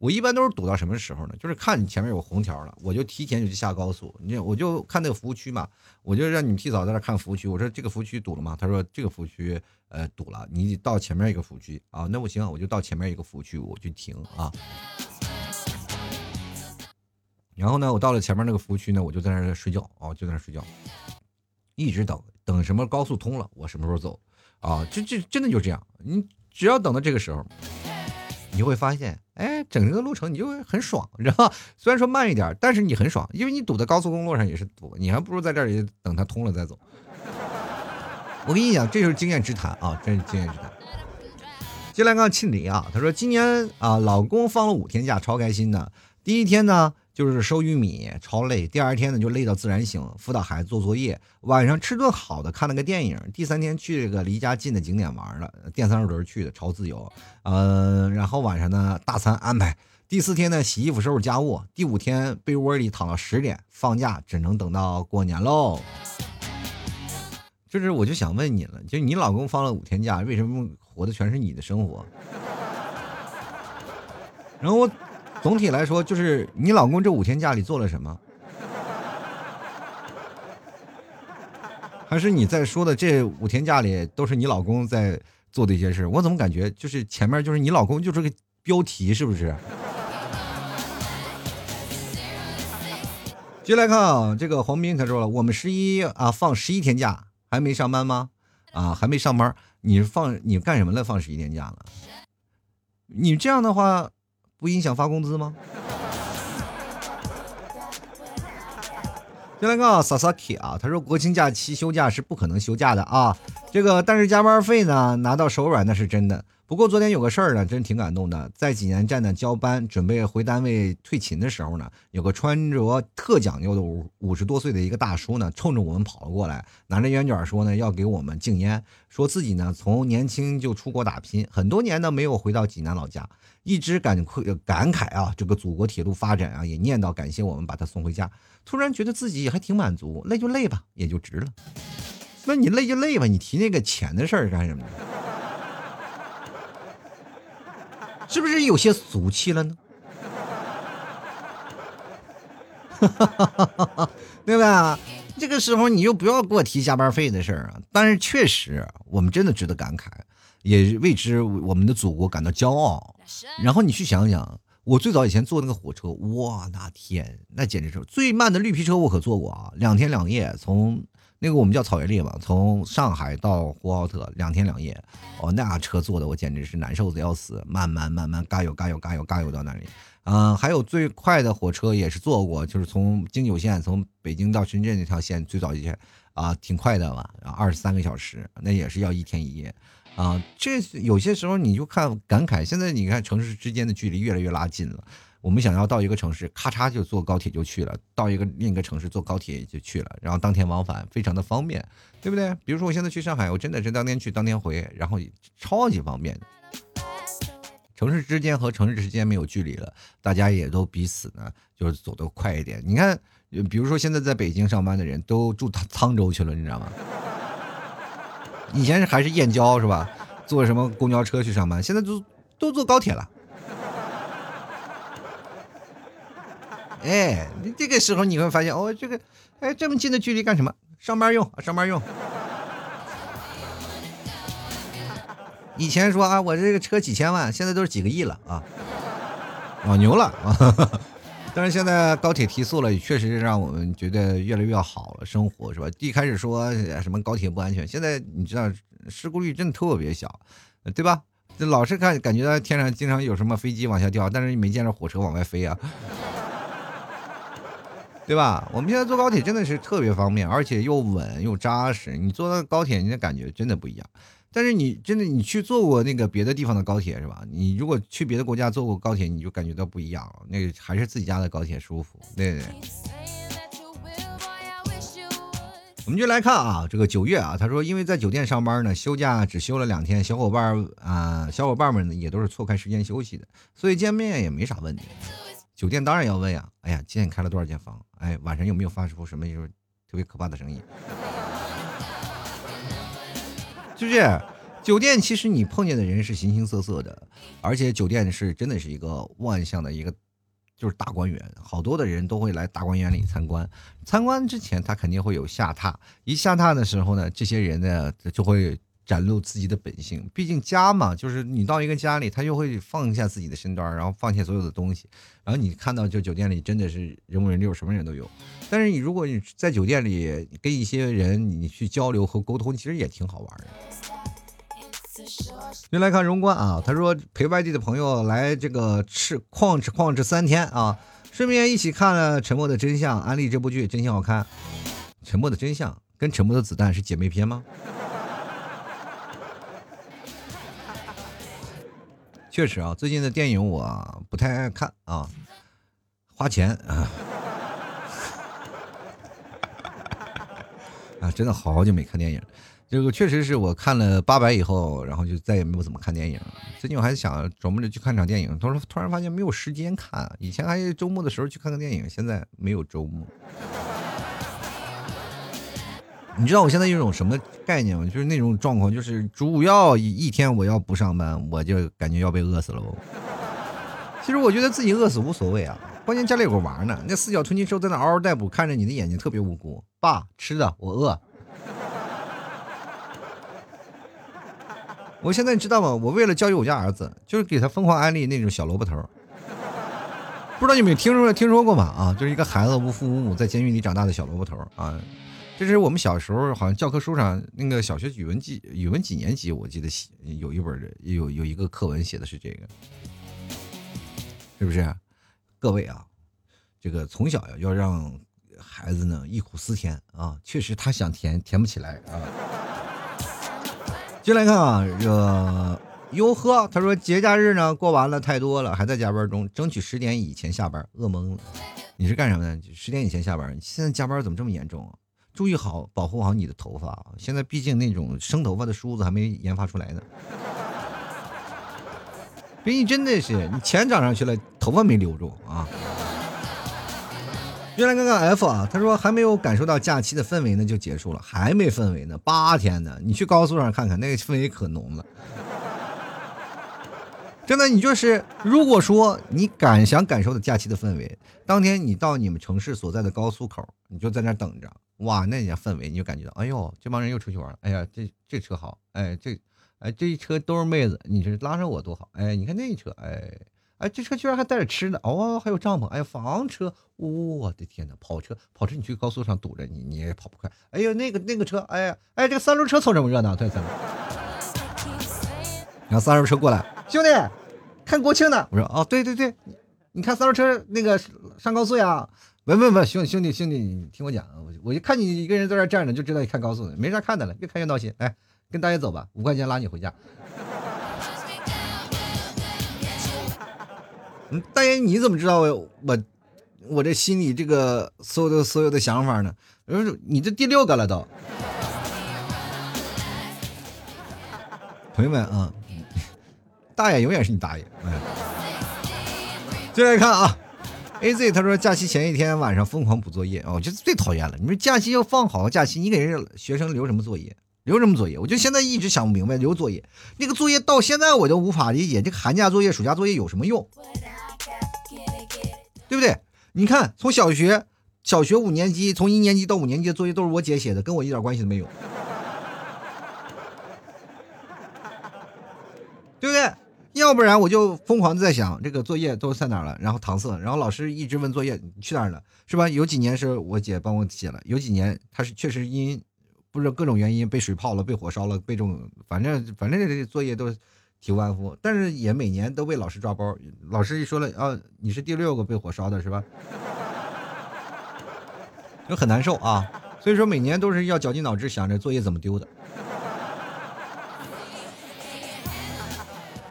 我一般都是堵到什么时候呢？就是看你前面有红条了，我就提前就去下高速。你我就看那个服务区嘛，我就让你提早在那看服务区。我说这个服务区堵了吗？他说这个服务区呃堵了，你到前面一个服务区啊。那不行，我就到前面一个服务区，我就停啊。然后呢，我到了前面那个服务区呢，我就在那睡觉啊，就在那睡觉，一直等等什么高速通了，我什么时候走啊？这这真的就这样，你只要等到这个时候。你会发现，哎，整个路程你就会很爽，你知道吗？[LAUGHS] 虽然说慢一点，但是你很爽，因为你堵在高速公路上也是堵，你还不如在这里等它通了再走。[LAUGHS] 我跟你讲，这就是经验之谈啊，真是经验之谈。接来看庆林啊，他说今年啊，老公放了五天假，超开心的。第一天呢。就是收玉米超累，第二天呢就累到自然醒，辅导孩子做作业，晚上吃顿好的，看了个电影。第三天去这个离家近的景点玩了，电三轮去的，超自由。嗯，然后晚上呢大餐安排。第四天呢洗衣服收拾家务。第五天被窝里躺到十点，放假只能等到过年喽。就是我就想问你了，就你老公放了五天假，为什么活的全是你的生活？[LAUGHS] 然后我总体来说，就是你老公这五天假里做了什么？还是你在说的这五天假里都是你老公在做的一些事？我怎么感觉就是前面就是你老公就是个标题，是不是？接来看啊，这个黄斌他说了，我们十一啊放十一天假，还没上班吗？啊，还没上班，你放你干什么了？放十一天假了？你这样的话，不影响发工资吗？[LAUGHS] 先来看 Sasaki 啊，他说国庆假期休假是不可能休假的啊，这个但是加班费呢拿到手软那是真的。不过昨天有个事儿呢，真挺感动的。在济南站呢交班，准备回单位退勤的时候呢，有个穿着特讲究的五五十多岁的一个大叔呢，冲着我们跑了过来，拿着烟卷说呢要给我们敬烟，说自己呢从年轻就出国打拼，很多年呢没有回到济南老家，一直感愧感慨啊，这个祖国铁路发展啊，也念叨感谢我们把他送回家，突然觉得自己还挺满足，累就累吧，也就值了。那你累就累吧，你提那个钱的事儿干什么呢？是不是有些俗气了呢？[LAUGHS] 对吧？这个时候你就不要给我提加班费的事儿啊！但是确实，我们真的值得感慨，也为之我们的祖国感到骄傲。然后你去想想，我最早以前坐那个火车，哇，那天那简直是最慢的绿皮车，我可坐过啊，两天两夜从。那个我们叫草原猎嘛，从上海到呼和浩特两天两夜，哦，那车坐的我简直是难受的要死，慢慢慢慢嘎油嘎油嘎油嘎油到那里。嗯，还有最快的火车也是坐过，就是从京九线从北京到深圳那条线，最早以前啊挺快的嘛，二十三个小时，那也是要一天一夜。啊，这有些时候你就看感慨，现在你看城市之间的距离越来越拉近了。我们想要到一个城市，咔嚓就坐高铁就去了；到一个另一个城市坐高铁就去了，然后当天往返，非常的方便，对不对？比如说我现在去上海，我真的是当天去当天回，然后超级方便。城市之间和城市之间没有距离了，大家也都彼此呢就是走得快一点。你看，比如说现在在北京上班的人都住沧沧州去了，你知道吗？以前还是燕郊是吧？坐什么公交车去上班，现在都都坐高铁了。哎，你这个时候你会发现，哦，这个，哎，这么近的距离干什么？上班用，上班用。[LAUGHS] 以前说啊，我这个车几千万，现在都是几个亿了啊，老牛了啊。[LAUGHS] 但是现在高铁提速了，确实是让我们觉得越来越好了，生活是吧？一开始说什么高铁不安全，现在你知道事故率真的特别小，对吧？老是看感觉到天上经常有什么飞机往下掉，但是没见着火车往外飞啊。对吧？我们现在坐高铁真的是特别方便，而且又稳又扎实。你坐那高铁，你的感觉真的不一样。但是你真的你去坐过那个别的地方的高铁是吧？你如果去别的国家坐过高铁，你就感觉到不一样。那个还是自己家的高铁舒服。对对。我们就来看啊，这个九月啊，他说因为在酒店上班呢，休假只休了两天，小伙伴啊，小伙伴们呢也都是错开时间休息的，所以见面也没啥问题。酒店当然要问呀，哎呀，今天开了多少间房？哎，晚上有没有发出什么就是特别可怕的声音？就是？酒店其实你碰见的人是形形色色的，而且酒店是真的是一个万象的一个，就是大观园，好多的人都会来大观园里参观。参观之前他肯定会有下榻，一下榻的时候呢，这些人呢就会。展露自己的本性，毕竟家嘛，就是你到一个家里，他就会放下自己的身段，然后放下所有的东西，然后你看到就酒店里真的是人五人六，什么人都有。但是你如果你在酒店里跟一些人你去交流和沟通，其实也挺好玩的。先来看荣冠啊，他说陪外地的朋友来这个吃旷吃旷吃三天啊，顺便一起看了《沉默的真相》，安利这部剧真心好看。《沉默的真相》跟《沉默的子弹》是姐妹篇吗？确实啊，最近的电影我不太爱看啊，花钱啊，啊，真的好久没看电影。这个确实是我看了八百以后，然后就再也没有怎么看电影。最近我还想琢磨着去看场电影，突然突然发现没有时间看。以前还周末的时候去看个电影，现在没有周末。你知道我现在有种什么概念吗？就是那种状况，就是主要一天我要不上班，我就感觉要被饿死了。其实我觉得自己饿死无所谓啊，关键家里有个娃呢，那四脚吞金兽在那嗷嗷待哺，看着你的眼睛特别无辜。爸，吃的，我饿。我现在你知道吗？我为了教育我家儿子，就是给他疯狂安利那种小萝卜头。不知道你们听说听说过吗？啊，就是一个孩子无父无母在监狱里长大的小萝卜头啊。这是我们小时候好像教科书上那个小学语文几语文几年级，我记得写有一本有有一个课文写的是这个，是不是？各位啊，这个从小要让孩子呢忆苦思甜啊，确实他想甜甜不起来啊。进来看啊，这哟呵，他说节假日呢过完了太多了，还在加班中，争取十点以前下班，饿懵了。你是干什么的？十点以前下班？现在加班怎么这么严重啊？注意好，保护好你的头发。现在毕竟那种生头发的梳子还没研发出来呢。[LAUGHS] 别你真的是，你钱涨上去了，头发没留住啊。原来刚刚 F 啊，他说还没有感受到假期的氛围呢，就结束了，还没氛围呢，八天呢。你去高速上看看，那个氛围可浓了。真的，你就是，如果说你感想感受的假期的氛围，当天你到你们城市所在的高速口，你就在那等着。哇，那家氛围你就感觉到，哎呦，这帮人又出去玩了。哎呀，这这车好，哎，这，哎，这一车都是妹子，你这拉上我多好。哎，你看那一车，哎，哎，这车居然还带着吃的，哦，还有帐篷，哎，房车，我的天哪，跑车，跑车，你去高速上堵着，你你也跑不快。哎呦，那个那个车，哎呀，哎，这个三轮车凑这么热闹，对三轮。然后三轮车过来，兄弟，看国庆呢。我说，哦，对对对，你看三轮车那个上高速呀。不不不，兄兄弟兄弟，你听我讲，我我就看你一个人在这站着，就知道你看高速的，没啥看的了，越看越闹心。来，跟大爷走吧，五块钱拉你回家。大爷你怎么知道我我我这心里这个所有的所有的想法呢？你这第六个了都。朋友们啊，[LAUGHS] 大爷永远是你大爷。嗯接来看啊。A Z 他说假期前一天晚上疯狂补作业，哦，这最讨厌了。你说假期要放好假期，你给人学生留什么作业？留什么作业？我就现在一直想不明白，留作业那个作业到现在我都无法理解，这个寒假作业、暑假作业有什么用？对不对？你看，从小学小学五年级，从一年级到五年级的作业都是我姐写的，跟我一点关系都没有，对不对？要不然我就疯狂的在想这个作业都在哪了，然后搪塞，然后老师一直问作业你去哪了，是吧？有几年是我姐帮我写了，有几年她是确实因不知道各种原因被水泡了、被火烧了、被这种，反正反正这些作业都体无完肤，但是也每年都被老师抓包。老师一说了啊，你是第六个被火烧的是吧？就很难受啊，所以说每年都是要绞尽脑汁想着作业怎么丢的。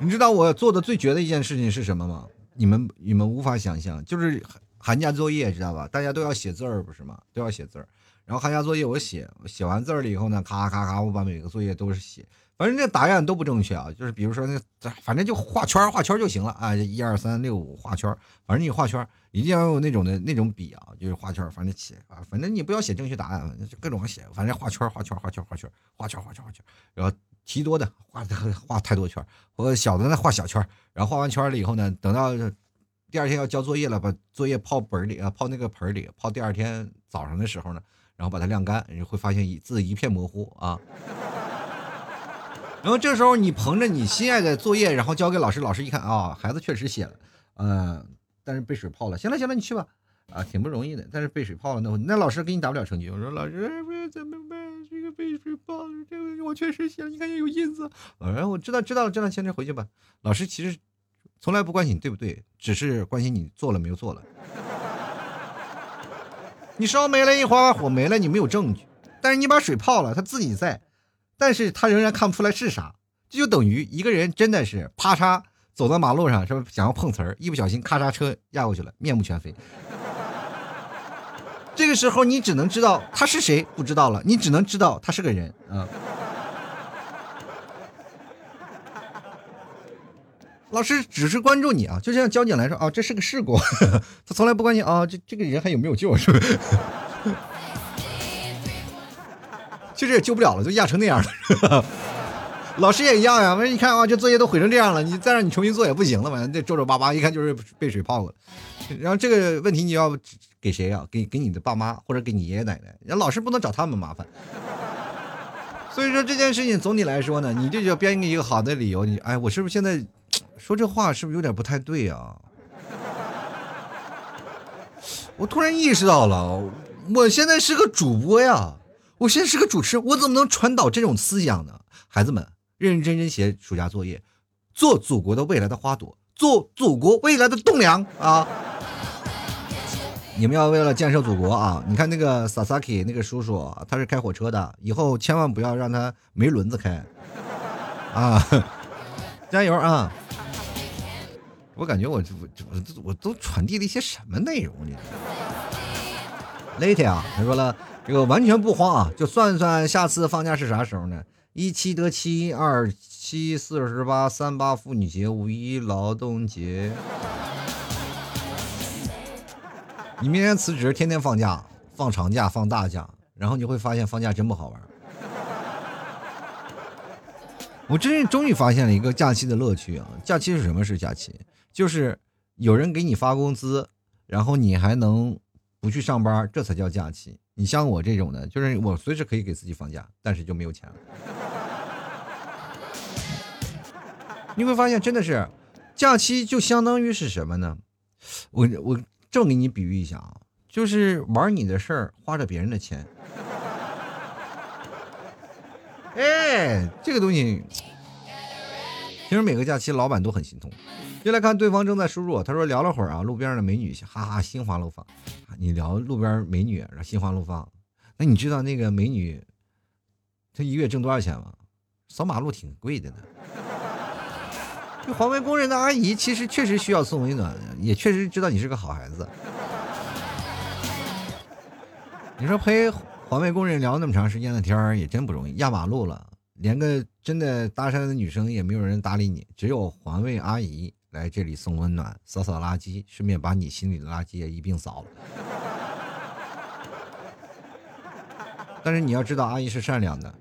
你知道我做的最绝的一件事情是什么吗？你们你们无法想象，就是寒假作业，知道吧？大家都要写字儿，不是吗？都要写字儿。然后寒假作业我写，写完字儿了以后呢，咔咔咔，我把每个作业都是写，反正那答案都不正确啊。就是比如说那，反正就画圈画圈就行了啊，一二三六五画圈，反正你画圈一定要用那种的那种笔啊，就是画圈，反正写啊，反正你不要写正确答案，各种写，反正画圈画圈画圈画圈画圈画圈画圈，然后。题多的画画太多圈，我小的呢画小圈，然后画完圈了以后呢，等到第二天要交作业了，把作业泡本里啊，泡那个盆里，泡第二天早上的时候呢，然后把它晾干，你会发现字一片模糊啊。然后这时候你捧着你心爱的作业，然后交给老师，老师一看啊，孩子确实写了，嗯，但是被水泡了。行了行了，你去吧，啊，挺不容易的，但是被水泡了，那那老师给你打不了成绩。我说老师怎么被水泡了，这个我确实写，你看也有印子。哎，我知道，知道了，知道现在回去吧。老师其实从来不关心你对不对，只是关心你做了没有做了。你烧没了，一花火没了，你没有证据，但是你把水泡了，他自己在，但是他仍然看不出来是啥。这就等于一个人真的是啪嚓走到马路上，是不是想要碰瓷儿，一不小心咔嚓车压过去了，面目全非。这个时候你只能知道他是谁，不知道了，你只能知道他是个人啊。老师只是关注你啊，就像交警来说啊，这是个事故，[LAUGHS] 他从来不关心啊，这这个人还有没有救，是不是？[LAUGHS] 其实也救不了了，就压成那样了。[LAUGHS] 老师也一样呀，完你看啊，这作业都毁成这样了，你再让你重新做也不行了嘛，这皱皱巴巴，一看就是被水泡过。然后这个问题你要给谁呀？给给你的爸妈或者给你爷爷奶奶？人老师不能找他们麻烦。所以说这件事情总体来说呢，你这就编一个好的理由。你哎，我是不是现在说这话是不是有点不太对啊？我突然意识到了，我现在是个主播呀，我现在是个主持人，我怎么能传导这种思想呢？孩子们，认认真真写暑假作业，做祖国的未来的花朵，做祖国未来的栋梁啊！你们要为了建设祖国啊！你看那个 Sasaki 那个叔叔，他是开火车的，以后千万不要让他没轮子开啊！[LAUGHS] 加油啊！我感觉我我我我都传递了一些什么内容呢？Lady 啊，他说了，这个完全不慌啊，就算算下次放假是啥时候呢？一七得七，二七四十八，三八妇女节，五一劳动节。你明天辞职，天天放假，放长假，放大假，然后你会发现放假真不好玩。我真是终于发现了一个假期的乐趣啊！假期是什么是假期？就是有人给你发工资，然后你还能不去上班，这才叫假期。你像我这种的，就是我随时可以给自己放假，但是就没有钱了。你会发现，真的是假期就相当于是什么呢？我我。这么给你比喻一下啊，就是玩你的事儿，花着别人的钱。哎，这个东西，其实每个假期老板都很心痛。就来看对方正在输入，他说聊了会儿啊，路边的美女哈哈心花怒放。你聊路边美女，心花怒放，那你知道那个美女她一月挣多少钱吗？扫马路挺贵的呢。这环卫工人的阿姨其实确实需要送温暖，也确实知道你是个好孩子。你说陪环卫工人聊那么长时间的天儿也真不容易，压马路了，连个真的搭讪的女生也没有人搭理你，只有环卫阿姨来这里送温暖、扫扫垃圾，顺便把你心里的垃圾也一并扫了。但是你要知道，阿姨是善良的，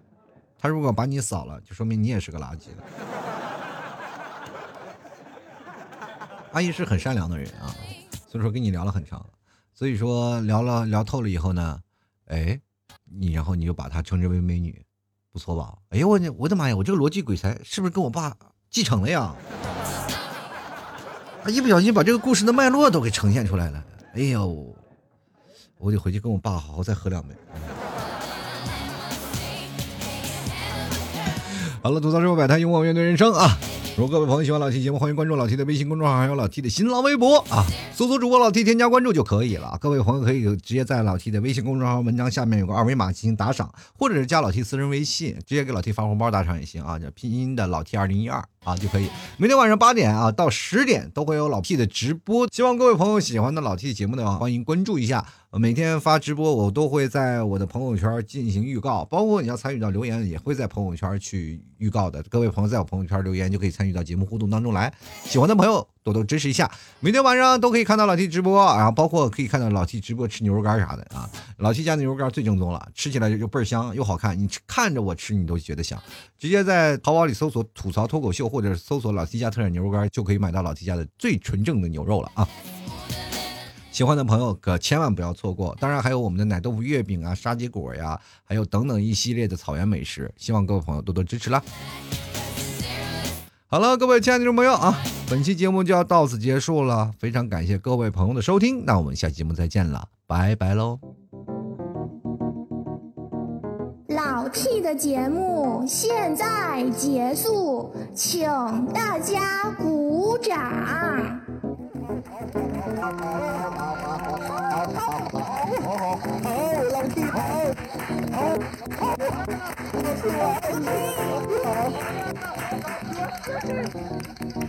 她如果把你扫了，就说明你也是个垃圾了。阿姨是很善良的人啊，所以说跟你聊了很长，所以说聊了聊透了以后呢，哎，你然后你就把她称之为美女，不错吧？哎呦我我的妈呀，我这个逻辑鬼才是不是跟我爸继承了呀？啊，一不小心把这个故事的脉络都给呈现出来了。哎呦，我得回去跟我爸好好再喝两杯。[LAUGHS] 好了，吐槽之后摆摊，幽默面对人生啊。如果各位朋友喜欢老 T 节目，欢迎关注老 T 的微信公众号，还有老 T 的新浪微博啊，搜索主播老 T 添加关注就可以了。各位朋友可以直接在老 T 的微信公众号文章下面有个二维码进行打赏，或者是加老 T 私人微信，直接给老 T 发红包打赏也行啊，叫拼音的老 T 二零一二啊就可以。每天晚上八点啊到十点都会有老 T 的直播，希望各位朋友喜欢的老 T 节目的话，欢迎关注一下。每天发直播，我都会在我的朋友圈进行预告，包括你要参与到留言，也会在朋友圈去预告的。各位朋友在我朋友圈留言，就可以参与到节目互动当中来。喜欢的朋友。多多支持一下，每天晚上都可以看到老 T 直播，然后包括可以看到老 T 直播吃牛肉干啥的啊。老 T 家的牛肉干最正宗了，吃起来就倍儿香又好看，你看着我吃你都觉得香。直接在淘宝里搜索“吐槽脱口秀”或者搜索“老 T 家特产牛肉干”，就可以买到老 T 家的最纯正的牛肉了啊。喜欢的朋友可千万不要错过，当然还有我们的奶豆腐月饼啊、沙棘果呀，还有等等一系列的草原美食，希望各位朋友多多支持啦。好了，各位亲爱的听众朋友啊，本期节目就要到此结束了。非常感谢各位朋友的收听，那我们下期节目再见了，拜拜喽！老 T 的节目现在结束，请大家鼓掌。好，好，好，好好好，好，好，老 T，我爱你。Thank you.